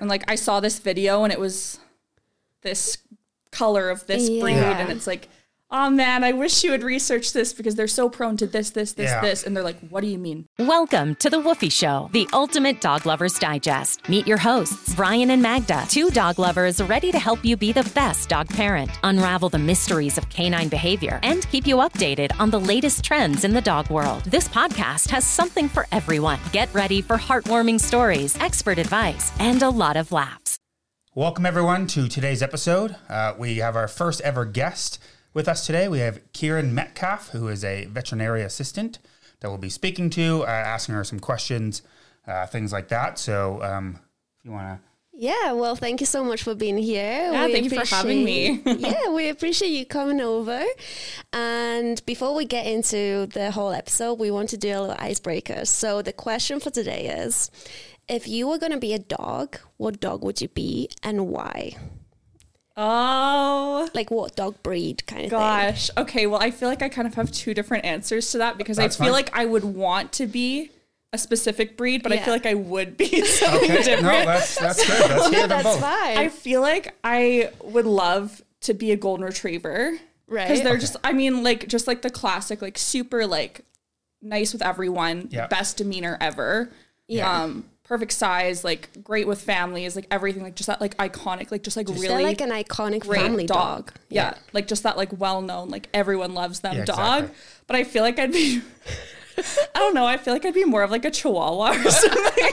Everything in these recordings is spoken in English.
And like I saw this video and it was this color of this breed Yeah. and it's like, oh man, I wish you had researched this because they're so prone to this, this, this, Yeah. this. And they're like, what do you mean? Welcome to the Woofy Show, the ultimate dog lovers digest. Meet your hosts, Brian and Magda, two dog lovers ready to help you be the best dog parent, unravel the mysteries of canine behavior, and keep you updated on the latest trends in the dog world. This podcast has something for everyone. Get ready for heartwarming stories, expert advice, and a lot of laughs. Welcome, everyone, to today's episode. Uh, we have our first ever guest with us today. We have Kieran Metcalf, who is a veterinary assistant that we'll be speaking to, uh, asking her some questions, uh, things like that. So, um, if you want to. Yeah, well, thank you so much for being here. Yeah, thank you for having me. yeah, we appreciate you coming over. And before we get into the whole episode, we want to do a little icebreaker. So the question for today is if you were going to be a dog, what dog would you be and why? Oh Like what dog breed kind of thing? gosh. Okay. Well, I feel like I kind of have two different answers to that because That's I feel fine. like I would want to be a specific breed, but I feel like I would be something Okay, different. no, that's, that's good. Let's hear them That's both. fine. I feel like I would love to be a golden retriever. Right. Because they're Okay. just, I mean, like, just like the classic, like, super, like, nice with everyone, Yeah. best demeanor ever. Yeah. Um, perfect size, like, great with families, like, everything, like, just that, like, iconic, like, just like They're really like an iconic great family dog. Yeah. Like, just that, like, well known, like, everyone loves them Yeah, dog. exactly. But I feel like I'd be, I don't know, I feel like I'd be more of like a chihuahua or something.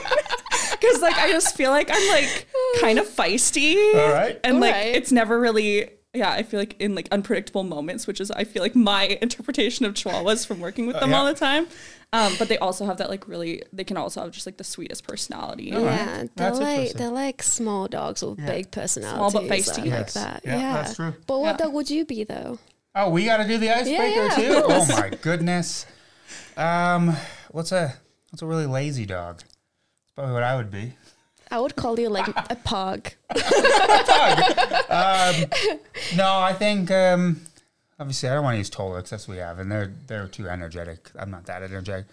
Because, like, I just feel like I'm, like, kind of feisty. All right. And like Alright. it's never really yeah, I feel like in like unpredictable moments, which is I feel like my interpretation of chihuahuas from working with oh, them yeah. all the time. Um, but they also have that like really they can also have just like the sweetest personality. Yeah, they're That's like they're like small dogs with big personalities. Small but and feisty. like Yes. that. Yeah, Yeah, that's true. But what Yeah. dog would you be though? Oh, we got to do the icebreaker yeah, too. Oh my goodness. Um, what's a what's a really lazy dog? That's probably what I would be. I would call you like a pug. No, I think um, obviously I don't want to use Tollers. That's what we have, and they're they're too energetic. I'm not that energetic.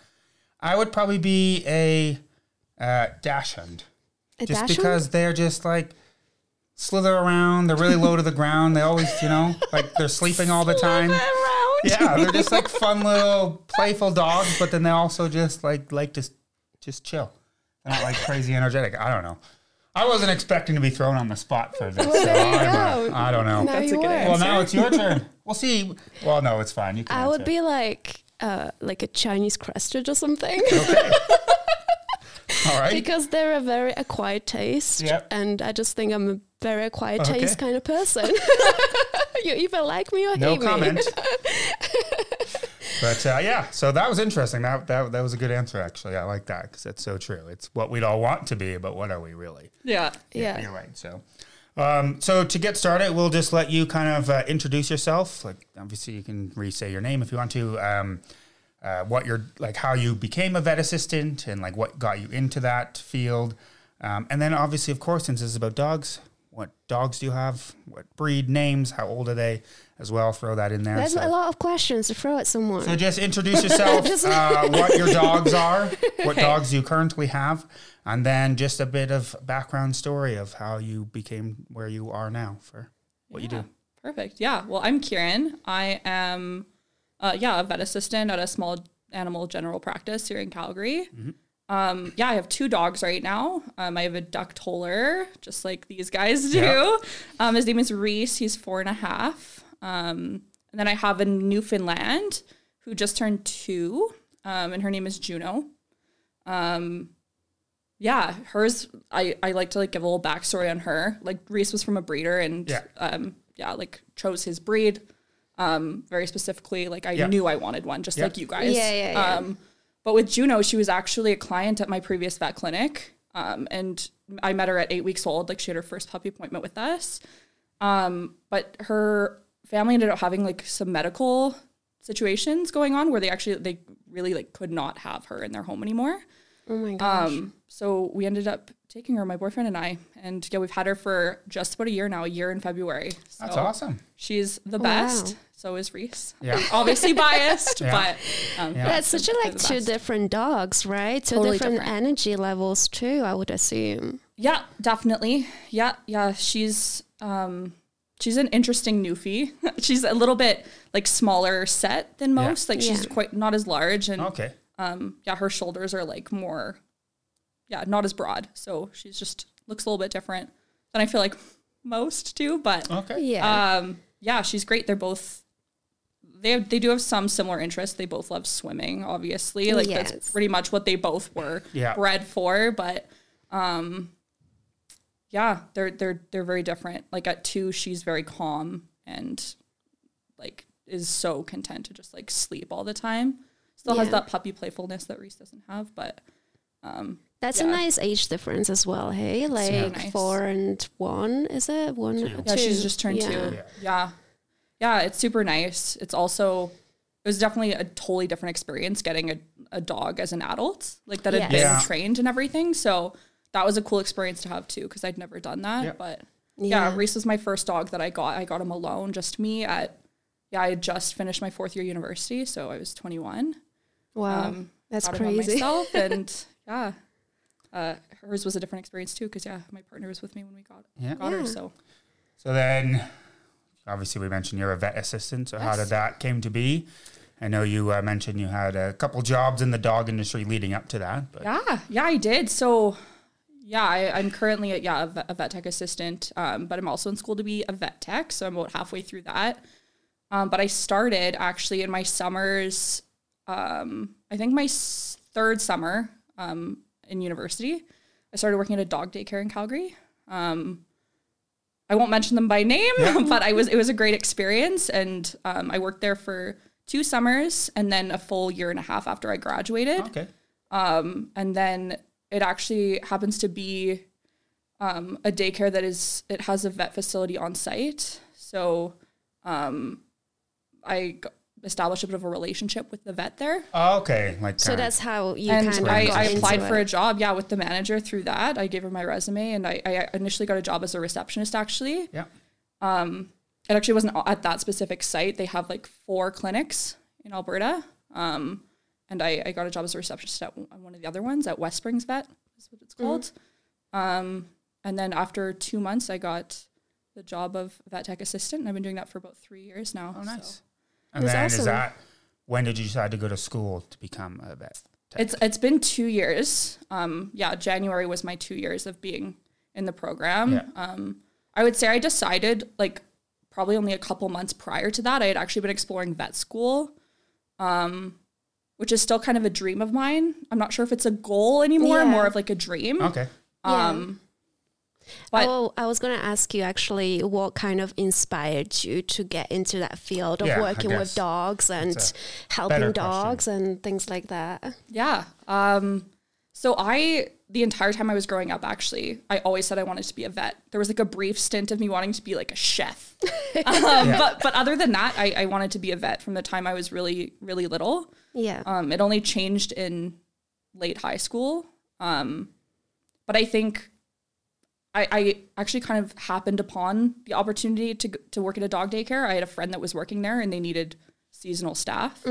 I would probably be a uh, dachshund, A just because they're just like slither around. They're really low to the ground. They always, you know, like they're sleeping all the time. Yeah, they're just like fun little playful dogs, but then they also just like like to just chill. They're not like crazy energetic. I don't know. I wasn't expecting to be thrown on the spot for this. so there you I'm, uh, go. I don't know. Now That's you a good were. answer. Well, now it's your turn. We'll see. Well, no, it's fine. You can. I would be like uh, like a Chinese crested or something Okay. All right. because they're a very acquired taste, Yep. and I just think I'm a very quiet Okay. taste kind of person. you either like me or no hate me. comment. but uh, yeah, so that was interesting. That that that was a good answer. Actually, I like that because that's so true. It's what we'd all want to be, but what are we really? Yeah. Yeah. You're right. So, um, so to get started, we'll just let you kind of uh, introduce yourself. Like, obviously, you can re-say your name if you want to. Um, uh, what you're like, how you became a vet assistant, and like what got you into that field. Um, and then, obviously, of course, since this is about dogs, what dogs do you have? What breed, names, how old are they? As well, throw that in there. There's So- a lot of questions to throw at someone. so just introduce yourself, uh, what your dogs are, what dogs you currently have, and then just a bit of background story of how you became where you are now for what you do. Perfect. Yeah. Well, I'm Kieran. I am, uh, yeah, a vet assistant at a small animal general practice here in Calgary. Um, yeah, I have two dogs right now. Um, I have a duck toller, just like these guys do. Yeah. Um, his name is Reese. He's four and a half. Um, and then I have a Newfoundland who just turned two, um, and her name is Juno. Um, yeah, hers. I I like to like give a little backstory on her. Like Reese was from a breeder, and Yeah. um, yeah, like chose his breed. Um, very specifically, like I Yeah. knew I wanted one, just Yeah. like you guys. Yeah, yeah, yeah. Um, but with Juno, she was actually a client at my previous vet clinic. Um, and I met her at eight weeks old. Like she had her first puppy appointment with us. Um, but her family ended up having like some medical situations going on where they actually they really like could not have her in their home anymore. oh my gosh. Um, so we ended up taking her, my boyfriend and I, and yeah, we've had her for just about a year now, a year in February. So That's awesome. She's the Wow. Best. So is Reese. Yeah. Obviously biased, Yeah. but um, Yeah. That's such a, like two different dogs, right? Two Totally different, different. energy levels too. I would assume. Yeah, definitely. Yeah, yeah. She's um she's an interesting newfie. she's a little bit like smaller set than Yeah. most. Like she's Yeah. quite not as large and Okay. um yeah, her shoulders are like more yeah, not as broad. So she's just looks a little bit different than I feel like most do, but Okay. Yeah. um yeah, she's great. They're both they have, they do have some similar interests. They both love swimming, obviously. Like Yes. that's pretty much what they both were Yeah. bred for, but um yeah, they're they're they're very different. Like at 2 she's very calm and like is so content to just like sleep all the time. Still has that puppy playfulness that Reese doesn't have, but um That's a nice age difference as well. Hey, like nice. four and one, is it one? Two. Yeah, she's just turned Yeah. two. Yeah. Yeah. yeah. it's super nice. It's also it was definitely a totally different experience getting a, a dog as an adult, like that had Yes. been Yeah. trained and everything. So that was a cool experience to have too, because I'd never done that. Yeah. But yeah. Yeah. Reese was my first dog that I got. I got him alone, just me at yeah, I had just finished my fourth year university, so I was twenty one. Wow, Um, that's got him on crazy. myself and yeah. Uh, hers was a different experience too, because yeah, my partner was with me when we got Yeah. got Yeah. her. So So then, obviously, we mentioned you're a vet assistant. So how did that came to be? I know you uh, mentioned you had a couple jobs in the dog industry leading up to that. But Yeah, yeah, I did. So, yeah, I, I'm currently a, yeah a vet, a vet tech assistant, um, but I'm also in school to be a vet tech. So I'm about halfway through that. Um, but I started actually in my summers. Um, I think my s- third summer um, in university, I started working at a dog daycare in Calgary. Um, I won't mention them by name, but I was it was a great experience, and um, I worked there for two summers and then a full year and a half after I graduated. Okay. um, and then it actually happens to be um, a daycare that is it has a vet facility on site. So um, i g- established a bit of a relationship with the vet there Oh, okay. Like So that's how you and kind of I, I applied for a job yeah with the manager through that i gave her my resume and i, I initially got a job as a receptionist actually yeah. Um, it actually wasn't at that specific site. They have like four clinics in Alberta. Um, and I, I got a job as a receptionist at one of the other ones at West Springs Vet, is what it's called. Um, and then after two months, I got the job of vet tech assistant. And I've been doing that for about three years now. Oh, so. Nice. And That's then awesome. is that when did you decide to go to school to become a vet? tech? It's it's been two years. Um, yeah, January was my two years of being in the program. Yeah. Um, I would say I decided like probably only a couple months prior to that. I had actually been exploring vet school, um, which is still kind of a dream of mine. I'm not sure if it's a goal anymore, Yeah. more of like a dream. okay. Yeah. But oh, I was going to ask you actually what kind of inspired you to get into that field of Yeah, working with dogs and helping better dogs and things like that. Yeah. Um, so I, the entire time I was growing up, actually, I always said I wanted to be a vet. There was like a brief stint of me wanting to be like a chef. um, But but other than that, I, I wanted to be a vet from the time I was really really little. Yeah. Um, it only changed in late high school. Um, but I think I, I actually kind of happened upon the opportunity to to work at a dog daycare. I had a friend that was working there, and they needed seasonal staff.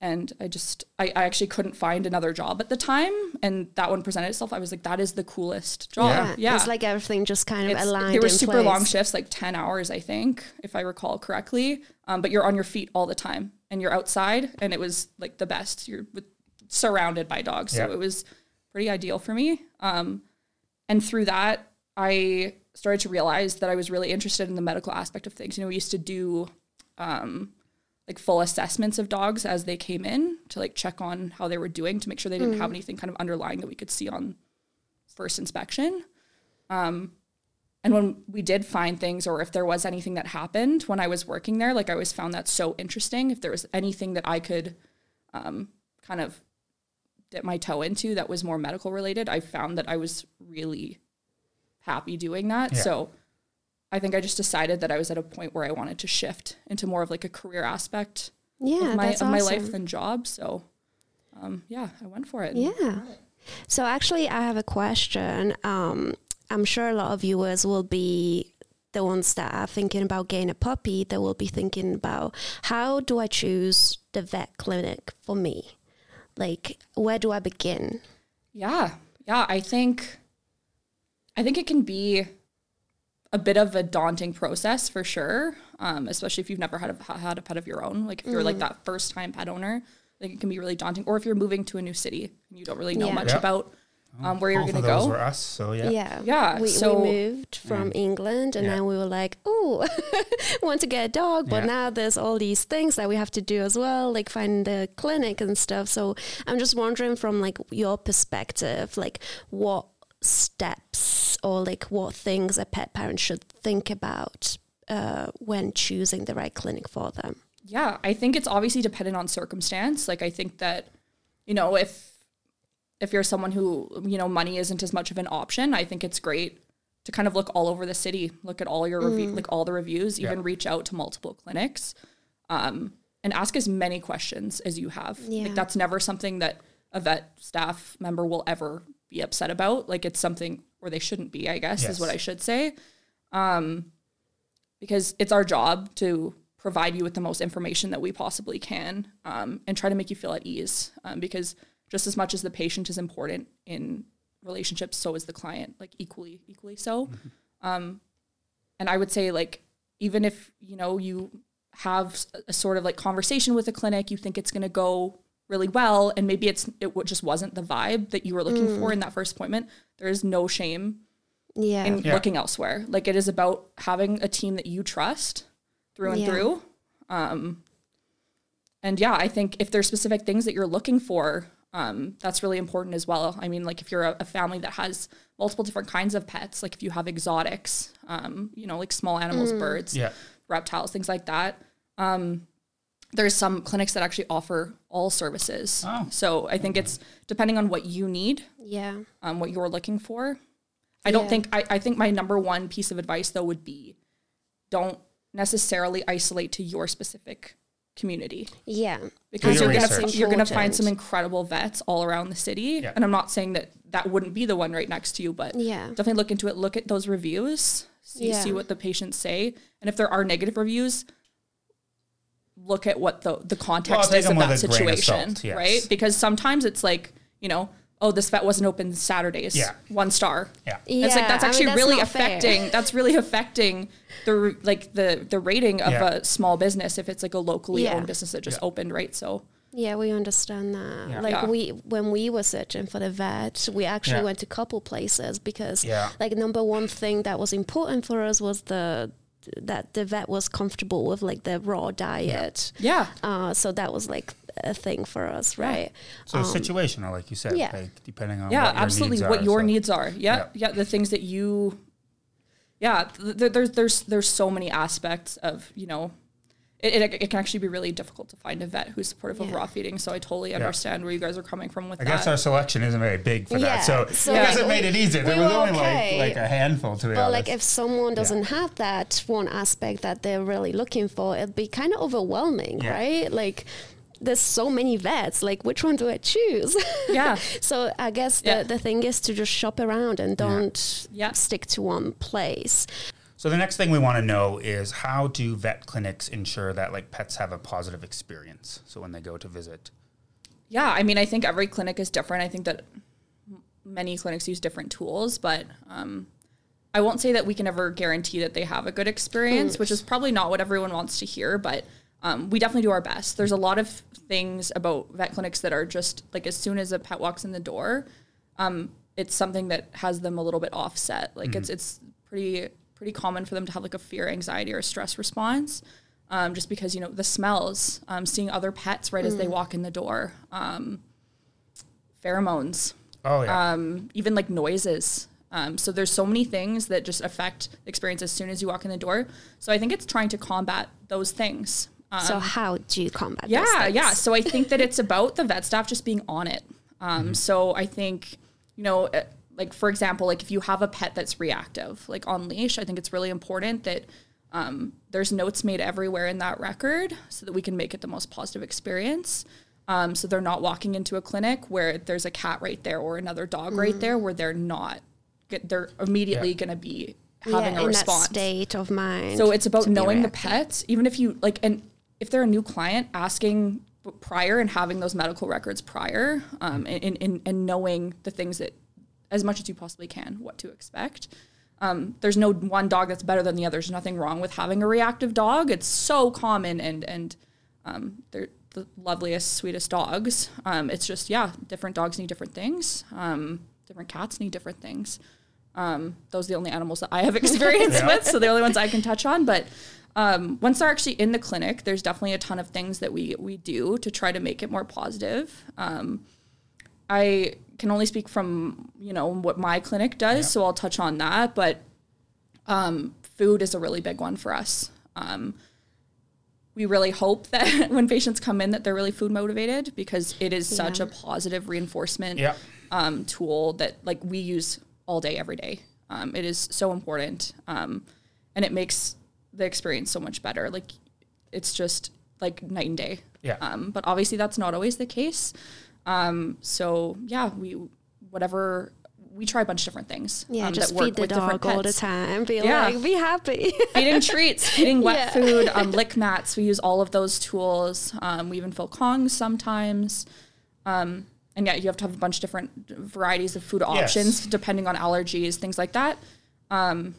And I just, I, I actually couldn't find another job at the time, and that one presented itself. I was like, that is the coolest job. yeah. Yeah, It's like everything just kind of It's- aligned. They were in super place. long shifts, like 10 hours, I think, if I recall correctly. Um, but you're on your feet all the time and you're outside, and it was like the best. You're with, surrounded by dogs. So it was pretty ideal for me. Um, and through that, I started to realize that I was really interested in the medical aspect of things. You know, we used to do um, like full assessments of dogs as they came in to like check on how they were doing to make sure they didn't have anything kind of underlying that we could see on first inspection. Um, and when we did find things, or if there was anything that happened when I was working there, like I always found that so interesting. If there was anything that I could um, kind of dip my toe into that was more medical related, I found that I was really happy doing that. Yeah. So I think I just decided that I was at a point where I wanted to shift into more of like a career aspect Yeah, of my that's of my life than job. So um, yeah, I went for it. Yeah. So actually, I have a question. Um, I'm sure a lot of viewers will be the ones that are thinking about getting a puppy. They will be thinking about how do I choose the vet clinic for me? Like, where do I begin? Yeah. Yeah. I think, I think it can be a bit of a daunting process for sure. Um, especially if you've never had a, had a pet of your own. Like if you're like that first time pet owner, like it can be really daunting. Or if you're moving to a new city and you don't really know Yeah. much Yeah. about um, where you're Both going of to those go. were us, so yeah. Yeah. Yeah, We, so- we moved from England and Yeah. then we were like, oh, want to get a dog. But Yeah. now there's all these things that we have to do as well, like find the clinic and stuff. So I'm just wondering from like your perspective, like what steps or like what things a pet parent should think about uh, when choosing the right clinic for them. Yeah, I think it's obviously dependent on circumstance. Like I think that, you know, if if you're someone who, you know, money isn't as much of an option, I think it's great to kind of look all over the city, look at all your review, like all the reviews, even Yeah. reach out to multiple clinics, um, and ask as many questions as you have. Yeah. Like that's never something that a vet staff member will ever be upset about. Like it's something or they shouldn't be, I guess, is what I should say. Um, because it's our job to provide you with the most information that we possibly can um, and try to make you feel at ease. Um, because just as much as the patient is important in relationships, so is the client, like equally, equally so. Um, and I would say, like, even if you know you have a sort of like conversation with a clinic, you think it's going to go really well, and maybe it's it just wasn't the vibe that you were looking for in that first appointment. There is no shame Yeah. in Yeah. looking elsewhere. Like it is about having a team that you trust through and Yeah. through. Um, and yeah, I think if there's specific things that you're looking for, um, that's really important as well. I mean, like if you're a, a family that has multiple different kinds of pets, like if you have exotics, um, you know, like small animals, birds, Yeah. reptiles, things like that. Um, there's some clinics that actually offer all services. Oh. So I think it's depending on what you need Yeah. um, what you're looking for. I don't Yeah. think I, I think my number one piece of advice though would be don't necessarily isolate to your specific community Yeah. because your you're gonna you're gonna find some incredible vets all around the city. Yeah. And I'm not saying that that wouldn't be the one right next to you, but Yeah. definitely look into it. Look at those reviews, see Yeah. see what the patients say, and if there are negative reviews, look at what the the context take is of that a grain of situation, salt, yes. right? Because sometimes it's like you know, oh, this vet wasn't open Saturdays, Yeah. one star. Yeah. It's like Yeah, that's I mean, actually that's really not fair. affecting. That's really affecting the like the the rating of Yeah. a small business if it's like a locally Yeah. owned business that just Yeah. opened, right? So Yeah, we understand that. Yeah. Like Yeah. we when we were searching for the vet, we actually Yeah. went to a couple places because Yeah. like number one thing that was important for us was the that the vet was comfortable with like the raw diet. yeah, Uh, so that was like a thing for us, right? So situational, like you said, Um, yeah. like depending on yeah, what your absolutely. needs what are, your so- needs are. Yeah, Yeah. yeah, The things that you. Yeah, th- th- there's there's there's so many aspects of you know. It, it, it can actually be really difficult to find a vet who's supportive of raw feeding. So I totally understand where you guys are coming from with I that. guess our selection isn't very big for Yeah, that, so, so I guess like, it made it easier. There we was were only okay. like like a handful to be But honest. like if someone doesn't have that one aspect that they're really looking for, it'd be kind of overwhelming, Yeah. right? Like there's so many vets. Like which one do I choose? Yeah. so I guess the, Yeah. the thing is to just shop around and don't Yeah. stick to one place. So the next thing we want to know is how do vet clinics ensure that like pets have a positive experience? So when they go to visit. Yeah, I mean, I think every clinic is different. I think that many clinics use different tools, but um, I won't say that we can ever guarantee that they have a good experience, which is probably not what everyone wants to hear, but um, we definitely do our best. There's a lot of things about vet clinics that are just like as soon as a pet walks in the door, um, it's something that has them a little bit offset. Like it's it's pretty pretty common for them to have like a fear, anxiety, or a stress response. Um, just because you know the smells, um, seeing other pets right as they walk in the door, um, pheromones, Oh yeah. um, even like noises. Um, so there's so many things that just affect the experience as soon as you walk in the door. So I think it's trying to combat those things. Um, so how do you combat? yeah, things? yeah. So I think that it's about the vet staff just being on it. Um, So I think, you know, like for example, like if you have a pet that's reactive, like on leash, I think it's really important that um, there's notes made everywhere in that record so that we can make it the most positive experience. Um, so they're not walking into a clinic where there's a cat right there or another dog right there where they're not, they're immediately Yeah. going to be having yeah, a response. state of mind. So it's about knowing the pets, even if you like, and if they're a new client, asking prior and having those medical records prior, um, and, and, and knowing the things that, as much as you possibly can, what to expect. Um, there's no one dog that's better than the other. There's nothing wrong with having a reactive dog. It's so common, and and um, they're the loveliest, sweetest dogs. Um, it's just yeah, different dogs need different things. Um, different cats need different things. Um, those are the only animals that I have experience Yeah. with, so the only ones I can touch on. But um, once they're actually in the clinic, there's definitely a ton of things that we we do to try to make it more positive. I can only speak from you know what my clinic does, so I'll touch on that. But um, food is a really big one for us. Um, we really hope that when patients come in that they're really food motivated because it is such a positive reinforcement Yeah. um, tool that like we use all day every day. Um, it is so important, um, and it makes the experience so much better. Like it's just like night and day. Yeah. Um, but obviously that's not always the case. Um, so yeah, we whatever we try a bunch of different things. Yeah, um, just that work feed the dog all the time. Be Yeah. like, be happy. feeding treats, feeding wet Yeah. food, um, lick mats. We use all of those tools. Um, we even fill kongs sometimes. Um, and yeah, you have to have a bunch of different varieties of food options depending on allergies, things like that. Um,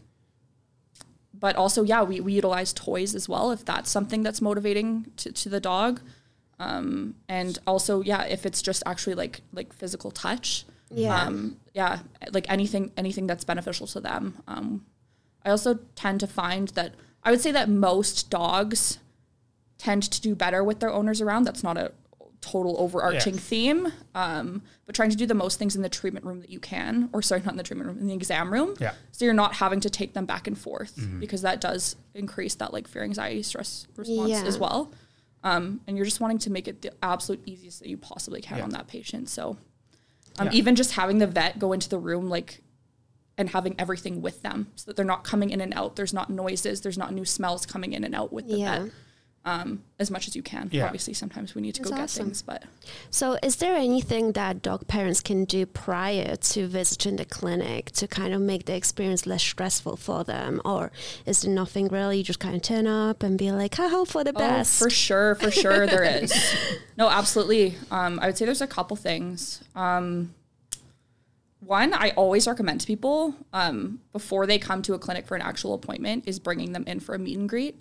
but also, yeah, we, we utilize toys as well if that's something that's motivating to, to the dog. Um, and also, yeah, if it's just actually like like physical touch. Yeah. Um, yeah, like anything anything that's beneficial to them. Um, I also tend to find that I would say that most dogs tend to do better with their owners around. That's not a total overarching Yeah. theme, um, but trying to do the most things in the treatment room that you can, or sorry, not in the treatment room, in the exam room. Yeah. So you're not having to take them back and forth because that does increase that like fear, anxiety, stress response Yeah. as well. Um, and you're just wanting to make it the absolute easiest that you possibly can Yeah. on that patient. So um, Yeah. even just having the vet go into the room like and having everything with them so that they're not coming in and out. There's not noises. There's not new smells coming in and out with the Yeah. vet. Um, as much as you can. Yeah. Obviously, sometimes we need to That's go get things, but So, is there anything that dog parents can do prior to visiting the clinic to kind of make the experience less stressful for them? Or is there nothing really? You just kind of turn up and be like, I hope for the best. Oh, for sure, for sure, there is. No, absolutely. Um, I would say there's a couple things. Um, one, I always recommend to people um, before they come to a clinic for an actual appointment is bringing them in for a meet and greet.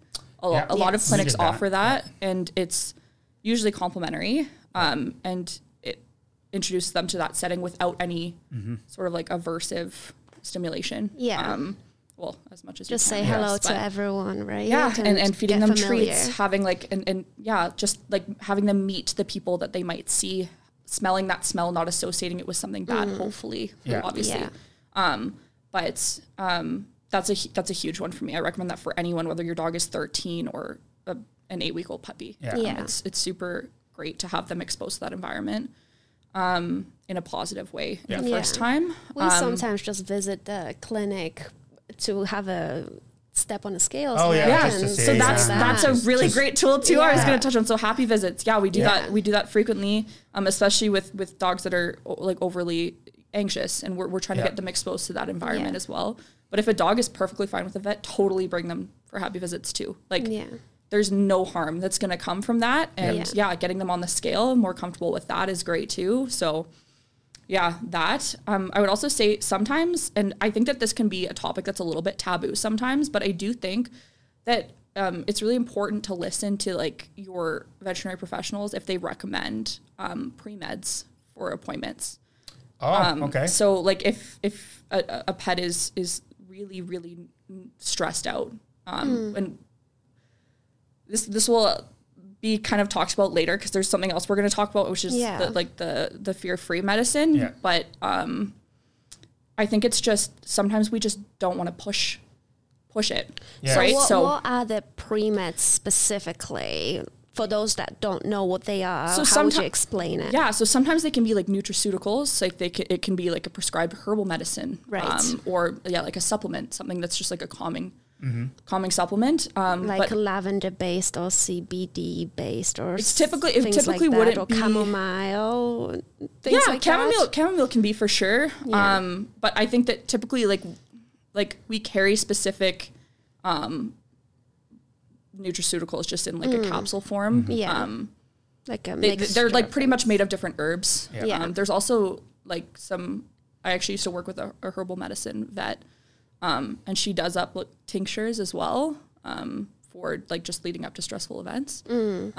A, Yeah. a lot of clinics We did that. offer that, and it's usually complimentary, um, and it introduces them to that setting without any Mm-hmm. sort of like aversive stimulation. Yeah. Um, well, as much as just you say can, hello yes, to everyone, right? yeah and, and feeding them familiar. treats having like and, and yeah just like having them meet the people that they might see smelling that smell not associating it with something bad hopefully Yeah. obviously Yeah. um but um that's a that's a huge one for me i recommend that for anyone whether your dog is 13 or a, an eight week old puppy Yeah. Um, Yeah. it's it's super great to have them exposed to that environment um in a positive way Yeah. the first time We Um, sometimes just visit the clinic to have a step on the scales. Oh, yeah, right? just to and see, so things that's like that's a really Just- great tool too. I was going to touch on so happy visits. Yeah, we do Yeah. that. We do that frequently, um, especially with with dogs that are like overly anxious, and we're we're trying Yeah. to get them exposed to that environment Yeah. as well. But if a dog is perfectly fine with a vet, totally bring them for happy visits too. Like Yeah. there's no harm that's going to come from that, and Yeah. yeah. getting them on the scale more comfortable with that is great too. So yeah, that. Um, I would also say sometimes, and I think that this can be a topic that's a little bit taboo sometimes, but I do think that um, it's really important to listen to like your veterinary professionals if they recommend um, pre meds for appointments. Oh, Um, okay. So like if if a, a pet is is really really stressed out, um, and this this will be kind of talked about later because there's something else we're going to talk about, which is Yeah. the, like the the fear free medicine. Yeah. But um, I think it's just sometimes we just don't want to push push it, Yeah. right? What, So what are the pre-meds specifically? For those that don't know what they are, So how would you explain it? Yeah, so sometimes they can be like nutraceuticals, like they can, it can be like a prescribed herbal medicine, Right. Um, or yeah, like a supplement, something that's just like a calming calming supplement. Um, like but lavender based or CBD based or It's typically- it typically like wouldn't that, or be- chamomile things yeah, like chamomile that. chamomile can be for sure. Yeah. Um, but I think that typically like like we carry specific um nutraceuticals just in like a capsule form. Mm. Yeah. Um, like a they, they're like pretty much made of different herbs. Yeah. Um, there's also like some. I actually used to work with a, a herbal medicine vet, um, and she does up like, tinctures as well um, for like just leading up to stressful events. Mm.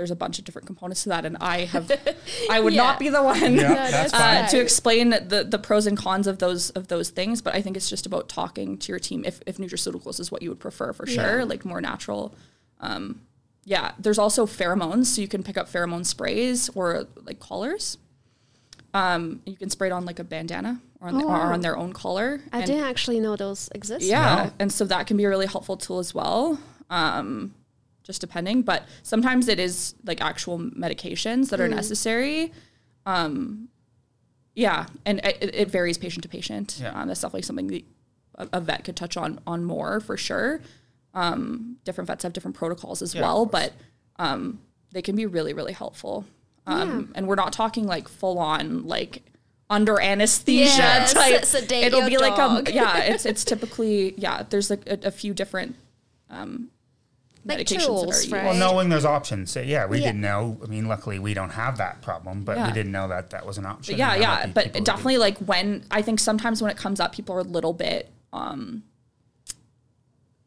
There's a bunch of different components to that, and I have, I would Yeah. not be the one Yeah, No, that's that's fine. uh, to explain the, the pros and cons of those of those things. But I think it's just about talking to your team if, if nutraceuticals is what you would prefer for sure, Yeah. like more natural. Um, yeah, there's also pheromones, so you can pick up pheromone sprays or like collars. Um, you can spray it on like a bandana or on, the, Oh, or on their own collar. I and- didn't actually know those exist. yeah, No. and so that can be a really helpful tool as well. Um, just depending, but sometimes it is like actual medications that are necessary. Um, yeah, and it, it varies patient to patient. Yeah. Um, that's definitely something that a, a vet could touch on on more for sure. Um, different vets have different protocols as Yeah, well, but um, they can be really really helpful. Um, And we're not talking like full on like under anesthesia Yeah, type. sedate It'll your be like a yeah. It's it's typically yeah. There's like a, a few different um, Like medications tools, that are used. right? Well, knowing there's options, so, yeah, we Yeah. didn't know. I mean, luckily we don't have that problem, but Yeah. we didn't know that that was an option. But yeah, and there might yeah. But people do. definitely like when I think sometimes when it comes up, people are a little bit um,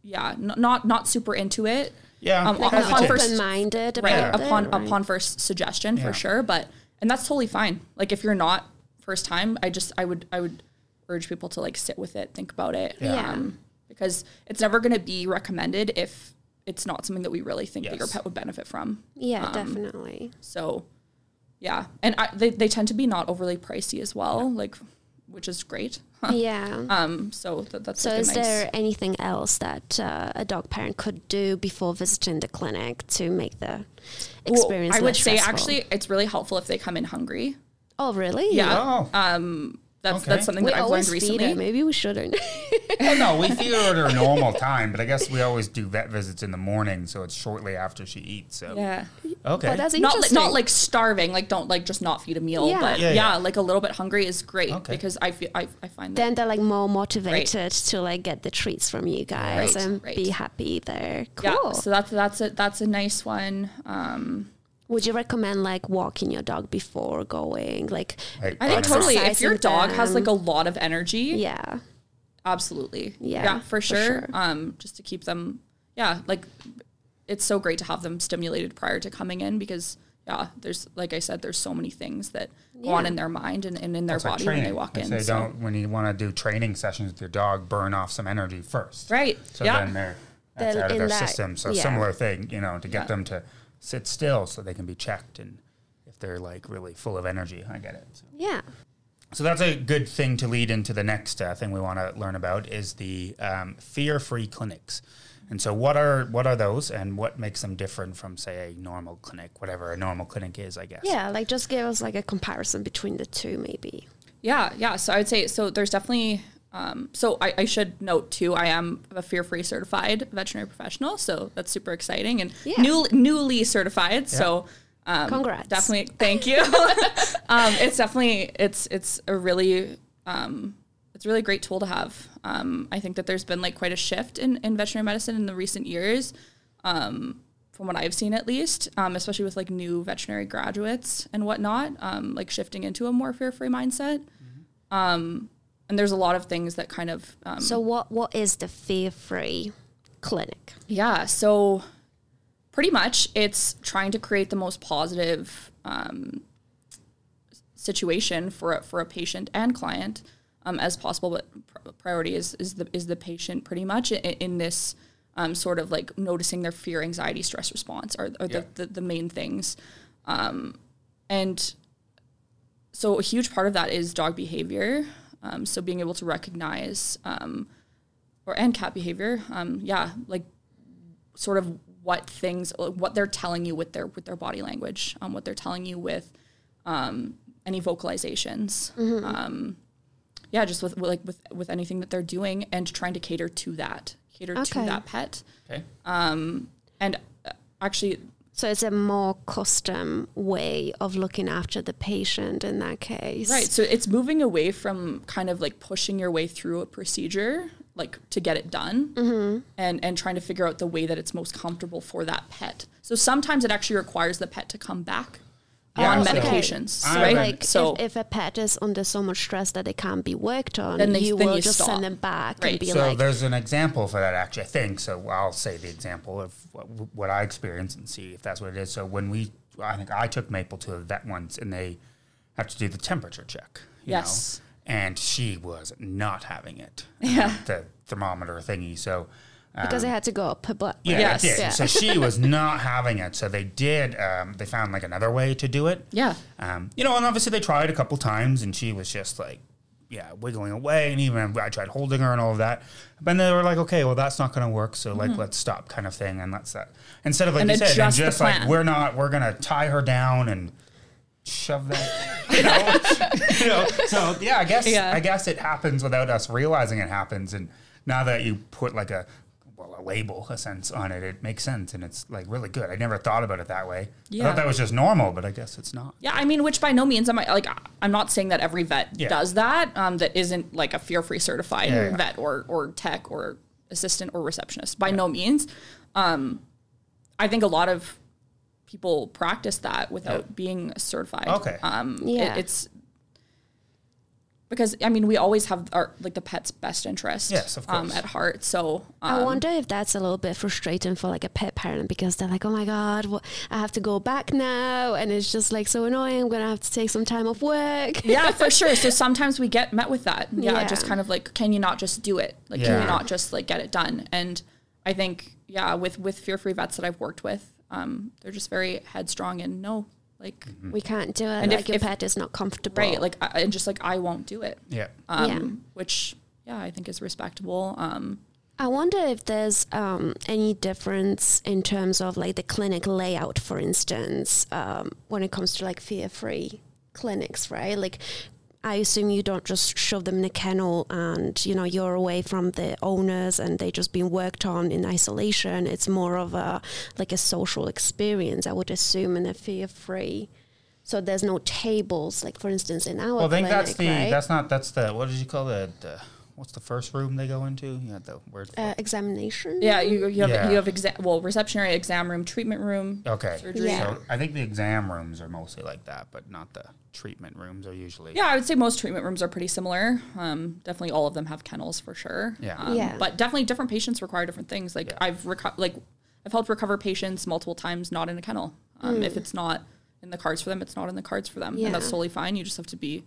yeah, n- not not super into it. yeah, um, Like upon hesitant. first- open minded right about it, upon right? upon first suggestion Yeah. for sure but and that's totally fine like if you're not first time i just i would i would urge people to like sit with it think about it Yeah. um, because it's never going to be recommended if it's not something that we really think that your pet would benefit from Yeah, Um, definitely. so yeah and I, they, they tend to be not overly pricey as well like which is great yeah. um so that, that's So, like a is nice, there anything else that uh, a dog parent could do before visiting the clinic to make the Well, experience? i would say stressful? actually it's really helpful if they come in hungry Oh, really? yeah Oh, that's Okay. that's something We that i've always learned feed recently her. Maybe we shouldn't. well, no, we feed her at her normal time, but I guess we always do vet visits in the morning, so it's shortly after she eats. So yeah okay, Oh, that's not like, interesting. not like starving like don't like just not feed a meal Yeah. but Yeah, yeah, yeah. like a little bit hungry is great Okay. because i feel i, I find that then they're like more motivated to like get the treats from you guys Right, and right. be happy there. yeah so that's that's a that's a nice one um Would you recommend like walking your dog before going? Like, Like, i think totally if your dog has like a lot of energy yeah, absolutely Yeah, for for sure. sure. um just to keep them yeah like it's so great to have them stimulated prior to coming in because yeah there's like i said there's so many things that go on in their mind and, and in their It's like body when they walk They in say so- don't when you want to do training sessions with your dog, burn off some energy first. right So yeah then they're that's Then out of their that- system. So yeah. similar thing, you know, to get Yeah. them to sit still so they can be checked and if they're like really full of energy, I get it. So, yeah. so that's a good thing to lead into the next uh, thing we want to learn about is the um, fear-free clinics. And so, what are what are those, and what makes them different from, say, a normal clinic, whatever a normal clinic is, I guess. Yeah, like just give us like a comparison between the two, maybe. Yeah, yeah. So I would say so. There's definitely. Um, so I, I should note too. I am a fear-free certified veterinary professional, so that's super exciting and Yeah. new, newly certified. So um, Congrats. Definitely, thank you. um, it's definitely it's it's a really um, it's a really great tool to have. Um, I think that there's been like quite a shift in, in veterinary medicine in the recent years, um, from what I've seen at least, um, especially with like new veterinary graduates and whatnot, um, like shifting into a more fear-free mindset. Um, and there's a lot of things that kind of um, So, what what is the fear free clinic? yeah, so pretty much it's trying to create the most positive um, situation for a, for a patient and client um, as possible. But pr- priority is is the is the patient pretty much in, in this um, sort of like noticing their fear, anxiety, stress response are, are Yeah. the, the the main things, um, and so a huge part of that is dog behavior. Um, so being able to recognize um, or and cat behavior, um, yeah, like sort of what things what they're telling you with their with their body language, um, what they're telling you with um, any vocalizations. Um, yeah, just with like with with anything that they're doing and trying to cater to that, cater to that pet. Okay. And uh, actually, So it's a more custom way of looking after the patient in that case. right. So it's moving away from kind of like pushing your way through a procedure, like to get it done, mm-hmm. and and trying to figure out the way that it's most comfortable for that pet. So sometimes it actually requires the pet to come back Yeah, on so- medications, I right? Like so if, if a pet is under so much stress that it can't be worked on, Then they- you then will you just stop. send them back and be So like, So there's an example for that, actually. I think so. I'll say the example of what, what I experienced and see if that's what it is. So when we, I think I took Maple to a vet once, and they have to do the temperature check. you Yes. know, and she was not having it. Yeah. the thermometer thingy. So. Um, because it had to go up her butt. yeah, Yes. it did. Yeah. So she was not having it. So they did. Um, they found like another way to do it. yeah, Um, you know, and obviously they tried a couple times, and she was just like, yeah, wiggling away, and even I tried holding her and all of that. But then they were like, okay, well, that's not going to work, so like, let's stop, kind of thing, and let's that instead of like Mm-hmm. And you said, and just like we're not, we're going to tie her down and shove that, you know, you know. So yeah, I guess Yeah. I guess it happens without us realizing it happens, and now that you put like a well, a label, a sense on it, it makes sense, and it's like really good. I never thought about it that way. I thought that was just normal, but I guess it's not. Yeah, I mean, which by no means am I like I'm not saying that every vet Yeah. does that. Um, that isn't like a fear-free certified Yeah, yeah. vet or or tech or assistant or receptionist. By no means. Um, I think a lot of people practice that without being certified. Okay. Um, it- Yeah. it's because I mean we always have our like the pet's best interest. Yes, of Um, at heart. So um, I wonder if that's a little bit frustrating for like a pet parent because they're like, oh my god, what, I have to go back now, and it's just like so annoying. I'm gonna have to take some time off work. yeah, for sure. So sometimes we get met with that. Yeah, Yeah. just kind of like, can you not just do it? Like, can you not just like get it done? And I think, yeah, with with fear free vets that I've worked with, um, they're just very headstrong and no, like, We can't do it. And like if- your if- pet is not comfortable. right, like, I, and just like I won't do it. Yeah. Um, Yeah. which yeah, I think is respectable. Um, I wonder if there's um, any difference in terms of like the clinic layout, for instance, um, when it comes to like fear-free clinics, right? Like, I assume you don't just shove them in a kennel and you know you're away from the owners and they just being worked on in isolation. It's more of a like a social experience, I would assume, in a fear-free. So there's no tables, like for instance in our Well, I think clinic, that's the right? that's not that's the what did you call it? The, what's the first room they go into? You had the word. for uh, examination. yeah, you you have Yeah. you have exa- well reception area, exam room, treatment room. okay. surgery. Yeah. So I think the exam rooms are mostly like that, but not the treatment rooms are usually. Yeah, I would say most treatment rooms are pretty similar. Um, definitely all of them have kennels for sure. Yeah. Um, Yeah. But definitely different patients require different things. Like I've reco- like I've helped recover patients multiple times not in a kennel. Um, If it's not in the cards for them, it's not in the cards for them, Yeah. and that's totally fine. You just have to be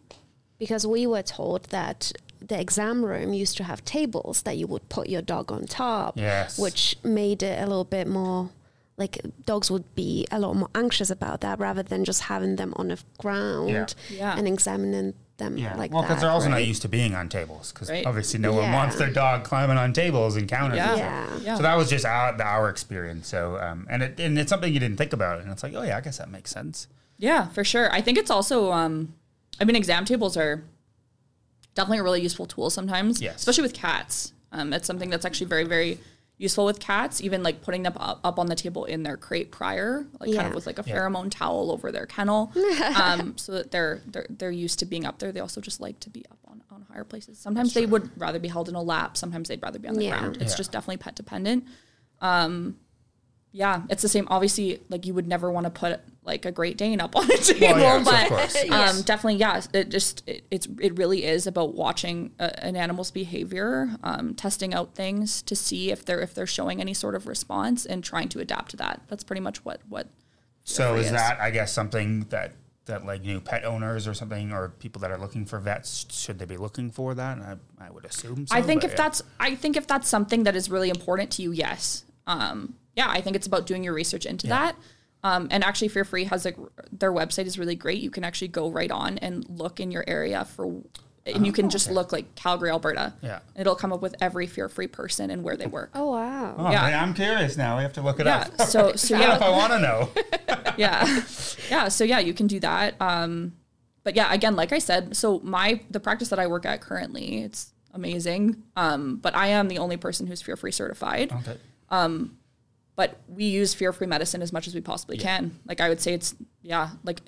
because we were told that the exam room used to have tables that you would put your dog on top, Yes. which made it a little bit more like dogs would be a lot more anxious about that rather than just having them on the ground Yeah. and examining them Yeah. like well, because they're also not used to being on tables. Because Right. obviously, no one wants their dog climbing on tables and counters. Yeah. and Yeah. Yeah. So that was just our our experience. So um, and it and it's something you didn't think about, and it's like, oh yeah, I guess that makes sense. Yeah, for sure. I think it's also, um, I mean, exam tables are definitely a really useful tool sometimes, Yes. especially with cats. Um, it's something that's actually very, very useful with cats, even like putting them up, up on the table in their crate prior, like kind of with like a Yeah. pheromone towel over their kennel, um, so that they're, they're, they're used to being up there. They also just like to be up on, on higher places. Sometimes they would rather be held in a lap. Sometimes they'd rather be on the Yeah. ground. It's Yeah. just definitely pet dependent. Um, yeah, it's the same. Obviously, like you would never want to put like a Great Dane up on a table, yes, but course, um, definitely, yeah. It just it, it's it really is about watching a, an animal's behavior, um, testing out things to see if they're if they're showing any sort of response and trying to adapt to that. That's pretty much what what. So is is. that I guess something that that like new pet owners or something or people that are looking for vets should they be looking for that? I, I would assume. So, I think if yeah. that's I think if that's something that is really important to you, yes. Um, yeah, I think it's about doing your research into that. Um, and actually, Fear Free has like their website is really great. You can actually go right on and look in your area for, and you can just look like Calgary, Alberta. Oh, Yeah. it'll come up with every Fear Free person and where they work. Oh wow. Oh, yeah. I'm curious now. We have to look it Yeah. up. So so I don't know if I want to know. yeah yeah so yeah you can do that. Um, but yeah, again, like I said, so my the practice that I work at currently, it's amazing. Um, but I am the only person who's fear free certified. Okay. But we use fear free medicine as much as we possibly can. Like I would say, it's yeah, like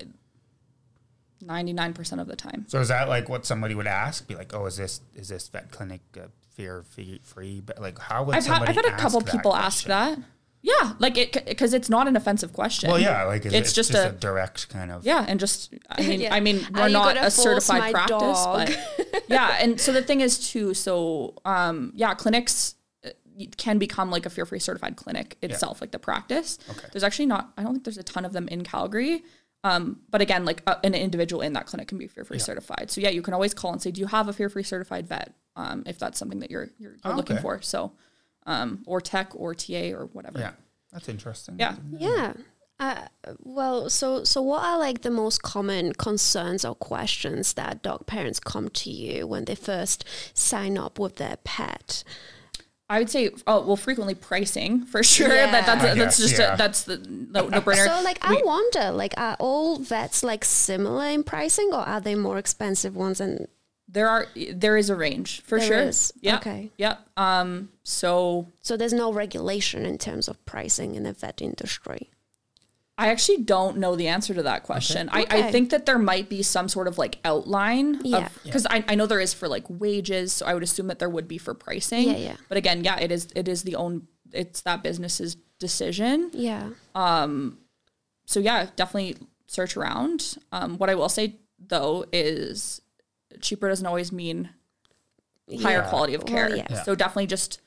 ninety nine percent of the time. So is that like what somebody would ask? Be like, oh, is this is this vet clinic uh, fear free? free? But like, how would I've had somebody I've had a ask couple that people ask that. Yeah, like it because it's not an offensive question. Well, yeah, like is it's it just, just, a, a, direct kind of. yeah, and just I mean Yeah. I mean we're not a certified practice, dog? but yeah, and so the thing is too. So um, yeah, clinics can become like a fear free certified clinic itself, like the practice. Okay. There's actually not. I don't think there's a ton of them in Calgary. Um, but again, like uh, an individual in that clinic can be fear free certified. So yeah, you can always call and say, "Do you have a fear free certified vet?" Um, if that's something that you're you're, you're Oh, looking okay. for. So, um, or tech or TA or whatever. Yeah, that's interesting. Yeah. Yeah. Uh, well, so so what are like the most common concerns or questions that dog parents come to you when they first sign up with their pet? I would say, oh well, frequently pricing for sure. Yeah. That that's I that's guess, just yeah. a, that's the no, no brainer. So like I wonder, like are all vets like similar in pricing or are they more expensive ones and there are there is a range for There sure. is. Yeah. Okay. Yeah. Um. So so there's no regulation in terms of pricing in the vet industry? I actually don't know the answer to that question. I, I Okay. think that there might be some sort of like outline Yeah. because I, I know there is for like wages, so I would assume that there would be for pricing. Yeah, yeah. But again, yeah, it is it is the own it's that business's decision. Yeah. Um So yeah, definitely search around. Um, what I will say though is cheaper doesn't always mean higher Yeah. quality of Well, care. yeah. Yeah. So definitely just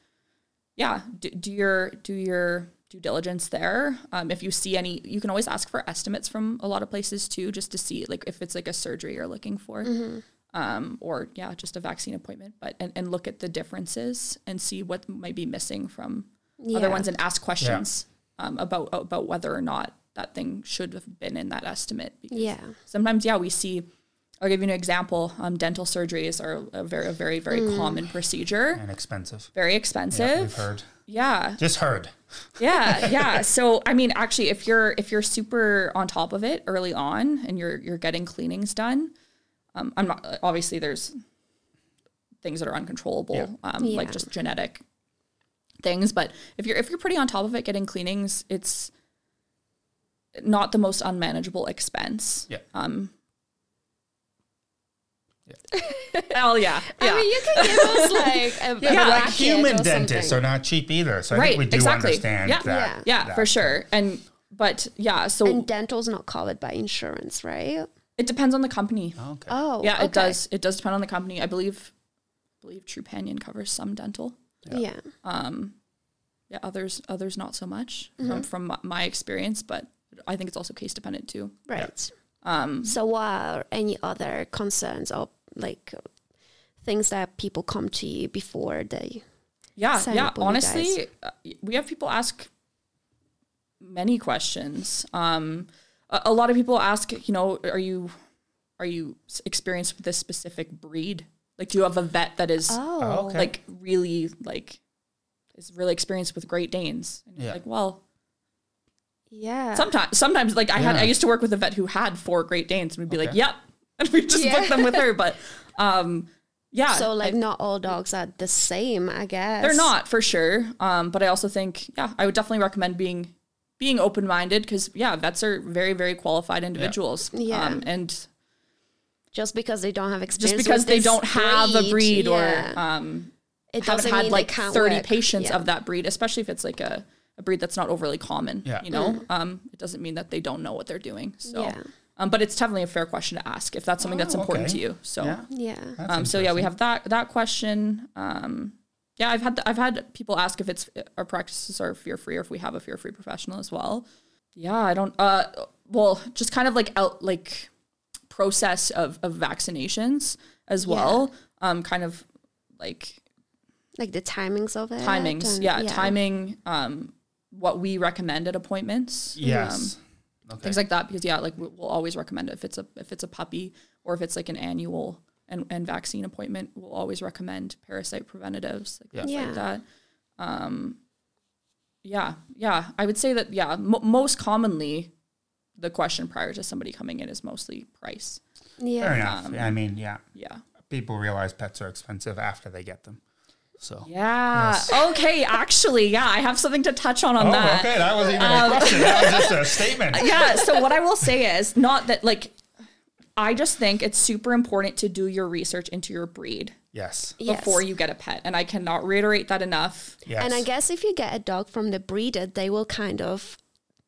yeah, do, do your do your due diligence there. Um, if you see any, you can always ask for estimates from a lot of places too, just to see like if it's like a surgery you're looking for, Mm-hmm. um, or yeah, just a vaccine appointment. But and, and look at the differences and see what might be missing from other ones and ask questions um, about about whether or not that thing should have been in that estimate. Because Yeah. sometimes yeah we see i'll give you an example um, dental surgeries are a very a very very Mm. common procedure and expensive. very Yeah, expensive we've heard. yeah Just heard. yeah yeah so i mean actually if you're if you're super on top of it early on and you're you're getting cleanings done um, i'm not obviously there's things that are uncontrollable Yeah. um, like just genetic things but if you're if you're pretty on top of it getting cleanings it's not the most unmanageable expense Yeah. um Oh yeah, yeah. I mean, you can give us like a, Yeah, a but like human or dentists something. are not cheap either. So I right, think we do exactly. understand yeah, that. yeah, that for sure. And but yeah, so And dental's not covered by insurance, right? it depends on the company. Okay. Oh, yeah, okay. it does. It does depend on the company. I believe, I believe Trupanion covers some dental. Yeah. Yeah, others others not so much Mm-hmm. from from my- my experience, but I think it's also case dependent too. Right. Um, so, what are any other concerns or like things that people come to you before they? Yeah, sign yeah. up with you Honestly, uh, we have people ask many questions. Um, a, a lot of people ask, you know, are you are you experienced with this specific breed? Like, do you have a vet that is Oh, okay. like really like is really experienced with Great Danes? And you're Yeah. like, well, yeah. sometimes sometimes like I had I used to work with a vet who had four Great Danes, and we'd be like, yep, and we just Yeah. book them with her. But um, yeah, so like I- not all dogs are the same, I guess. they're not for sure. Um, but I also think, yeah, I would definitely recommend being being open minded because yeah, vets are very very qualified individuals. Yeah. um, and just because they don't have experience. just because with they this don't have a breed yeah. or um, it haven't doesn't had mean like 30 work. patients Yeah. of that breed, especially if it's like a, a breed that's not overly common. Yeah. You know, um, it doesn't mean that they don't know what they're doing. So, Yeah. Um, but it's definitely a fair question to ask if that's something that's Oh, important okay. to you. So, Yeah. Yeah. Um, so yeah, we have that that question. Um, yeah, I've had I've had people ask if it's our practices are fear free or if we have a fear free professional as well. Yeah, I don't. Uh, well, just kind of like out like process of of vaccinations as well. Um, kind of like Like the timings of it. timings. and- Yeah, timing. Um, what we recommend at appointments. Yes. Um, okay. things like that because yeah like we- we'll always recommend it if it's a if it's a puppy or if it's like an annual and, and vaccine appointment we'll always recommend parasite preventatives like things Yeah. like that um yeah yeah i would say that yeah mo most commonly the question prior to somebody coming in is mostly price. Yeah, Fair Yeah. enough. I mean, yeah, Yeah. people realize pets are expensive after they get them. So. Yeah. Yes. Okay. Actually, yeah, I have something to touch on on Oh, that. okay. That wasn't even a um, question. That was just a statement. yeah. So what I will say is not that like I just think it's super important to do your research into your breed Yes. Yes. before you get a pet. And I cannot reiterate that enough. Yes. And I guess if you get a dog from the breeder, they will kind of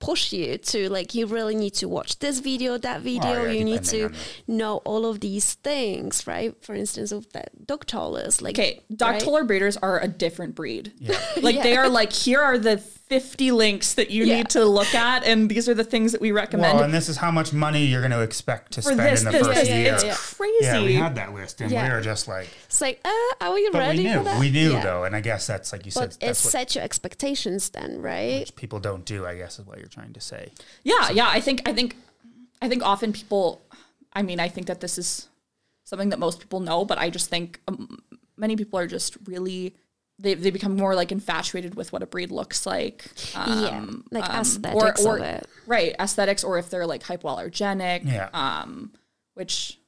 push you to like you really need to watch this video, that video. yeah, you need to know all of these things, right? For instance, of that dog tollers, like Okay, dog right? breeders are a different breed. yeah. Like they are like here are the 50 links that you Yeah. need to look at and these are the things that we recommend. Well, and this is how much money you're going to expect to spend this, in the this, first this, year. it's crazy. Yeah, we had that list, and Yeah. we were just like, It's like, uh, are we but ready we knew, for that? we knew Yeah. though, and I guess that's like you But said, it that's what set your expectations then, right? people don't do. I guess is what you're trying to say. Yeah, yeah. I think I think I think often people. I mean, I think that this is something that most people know, but I just think um, many people are just really they they become more like infatuated with what a breed looks like. Um, yeah, like um, aesthetics of it. right aesthetics, or if they're like hypoallergenic. Yeah. Um, which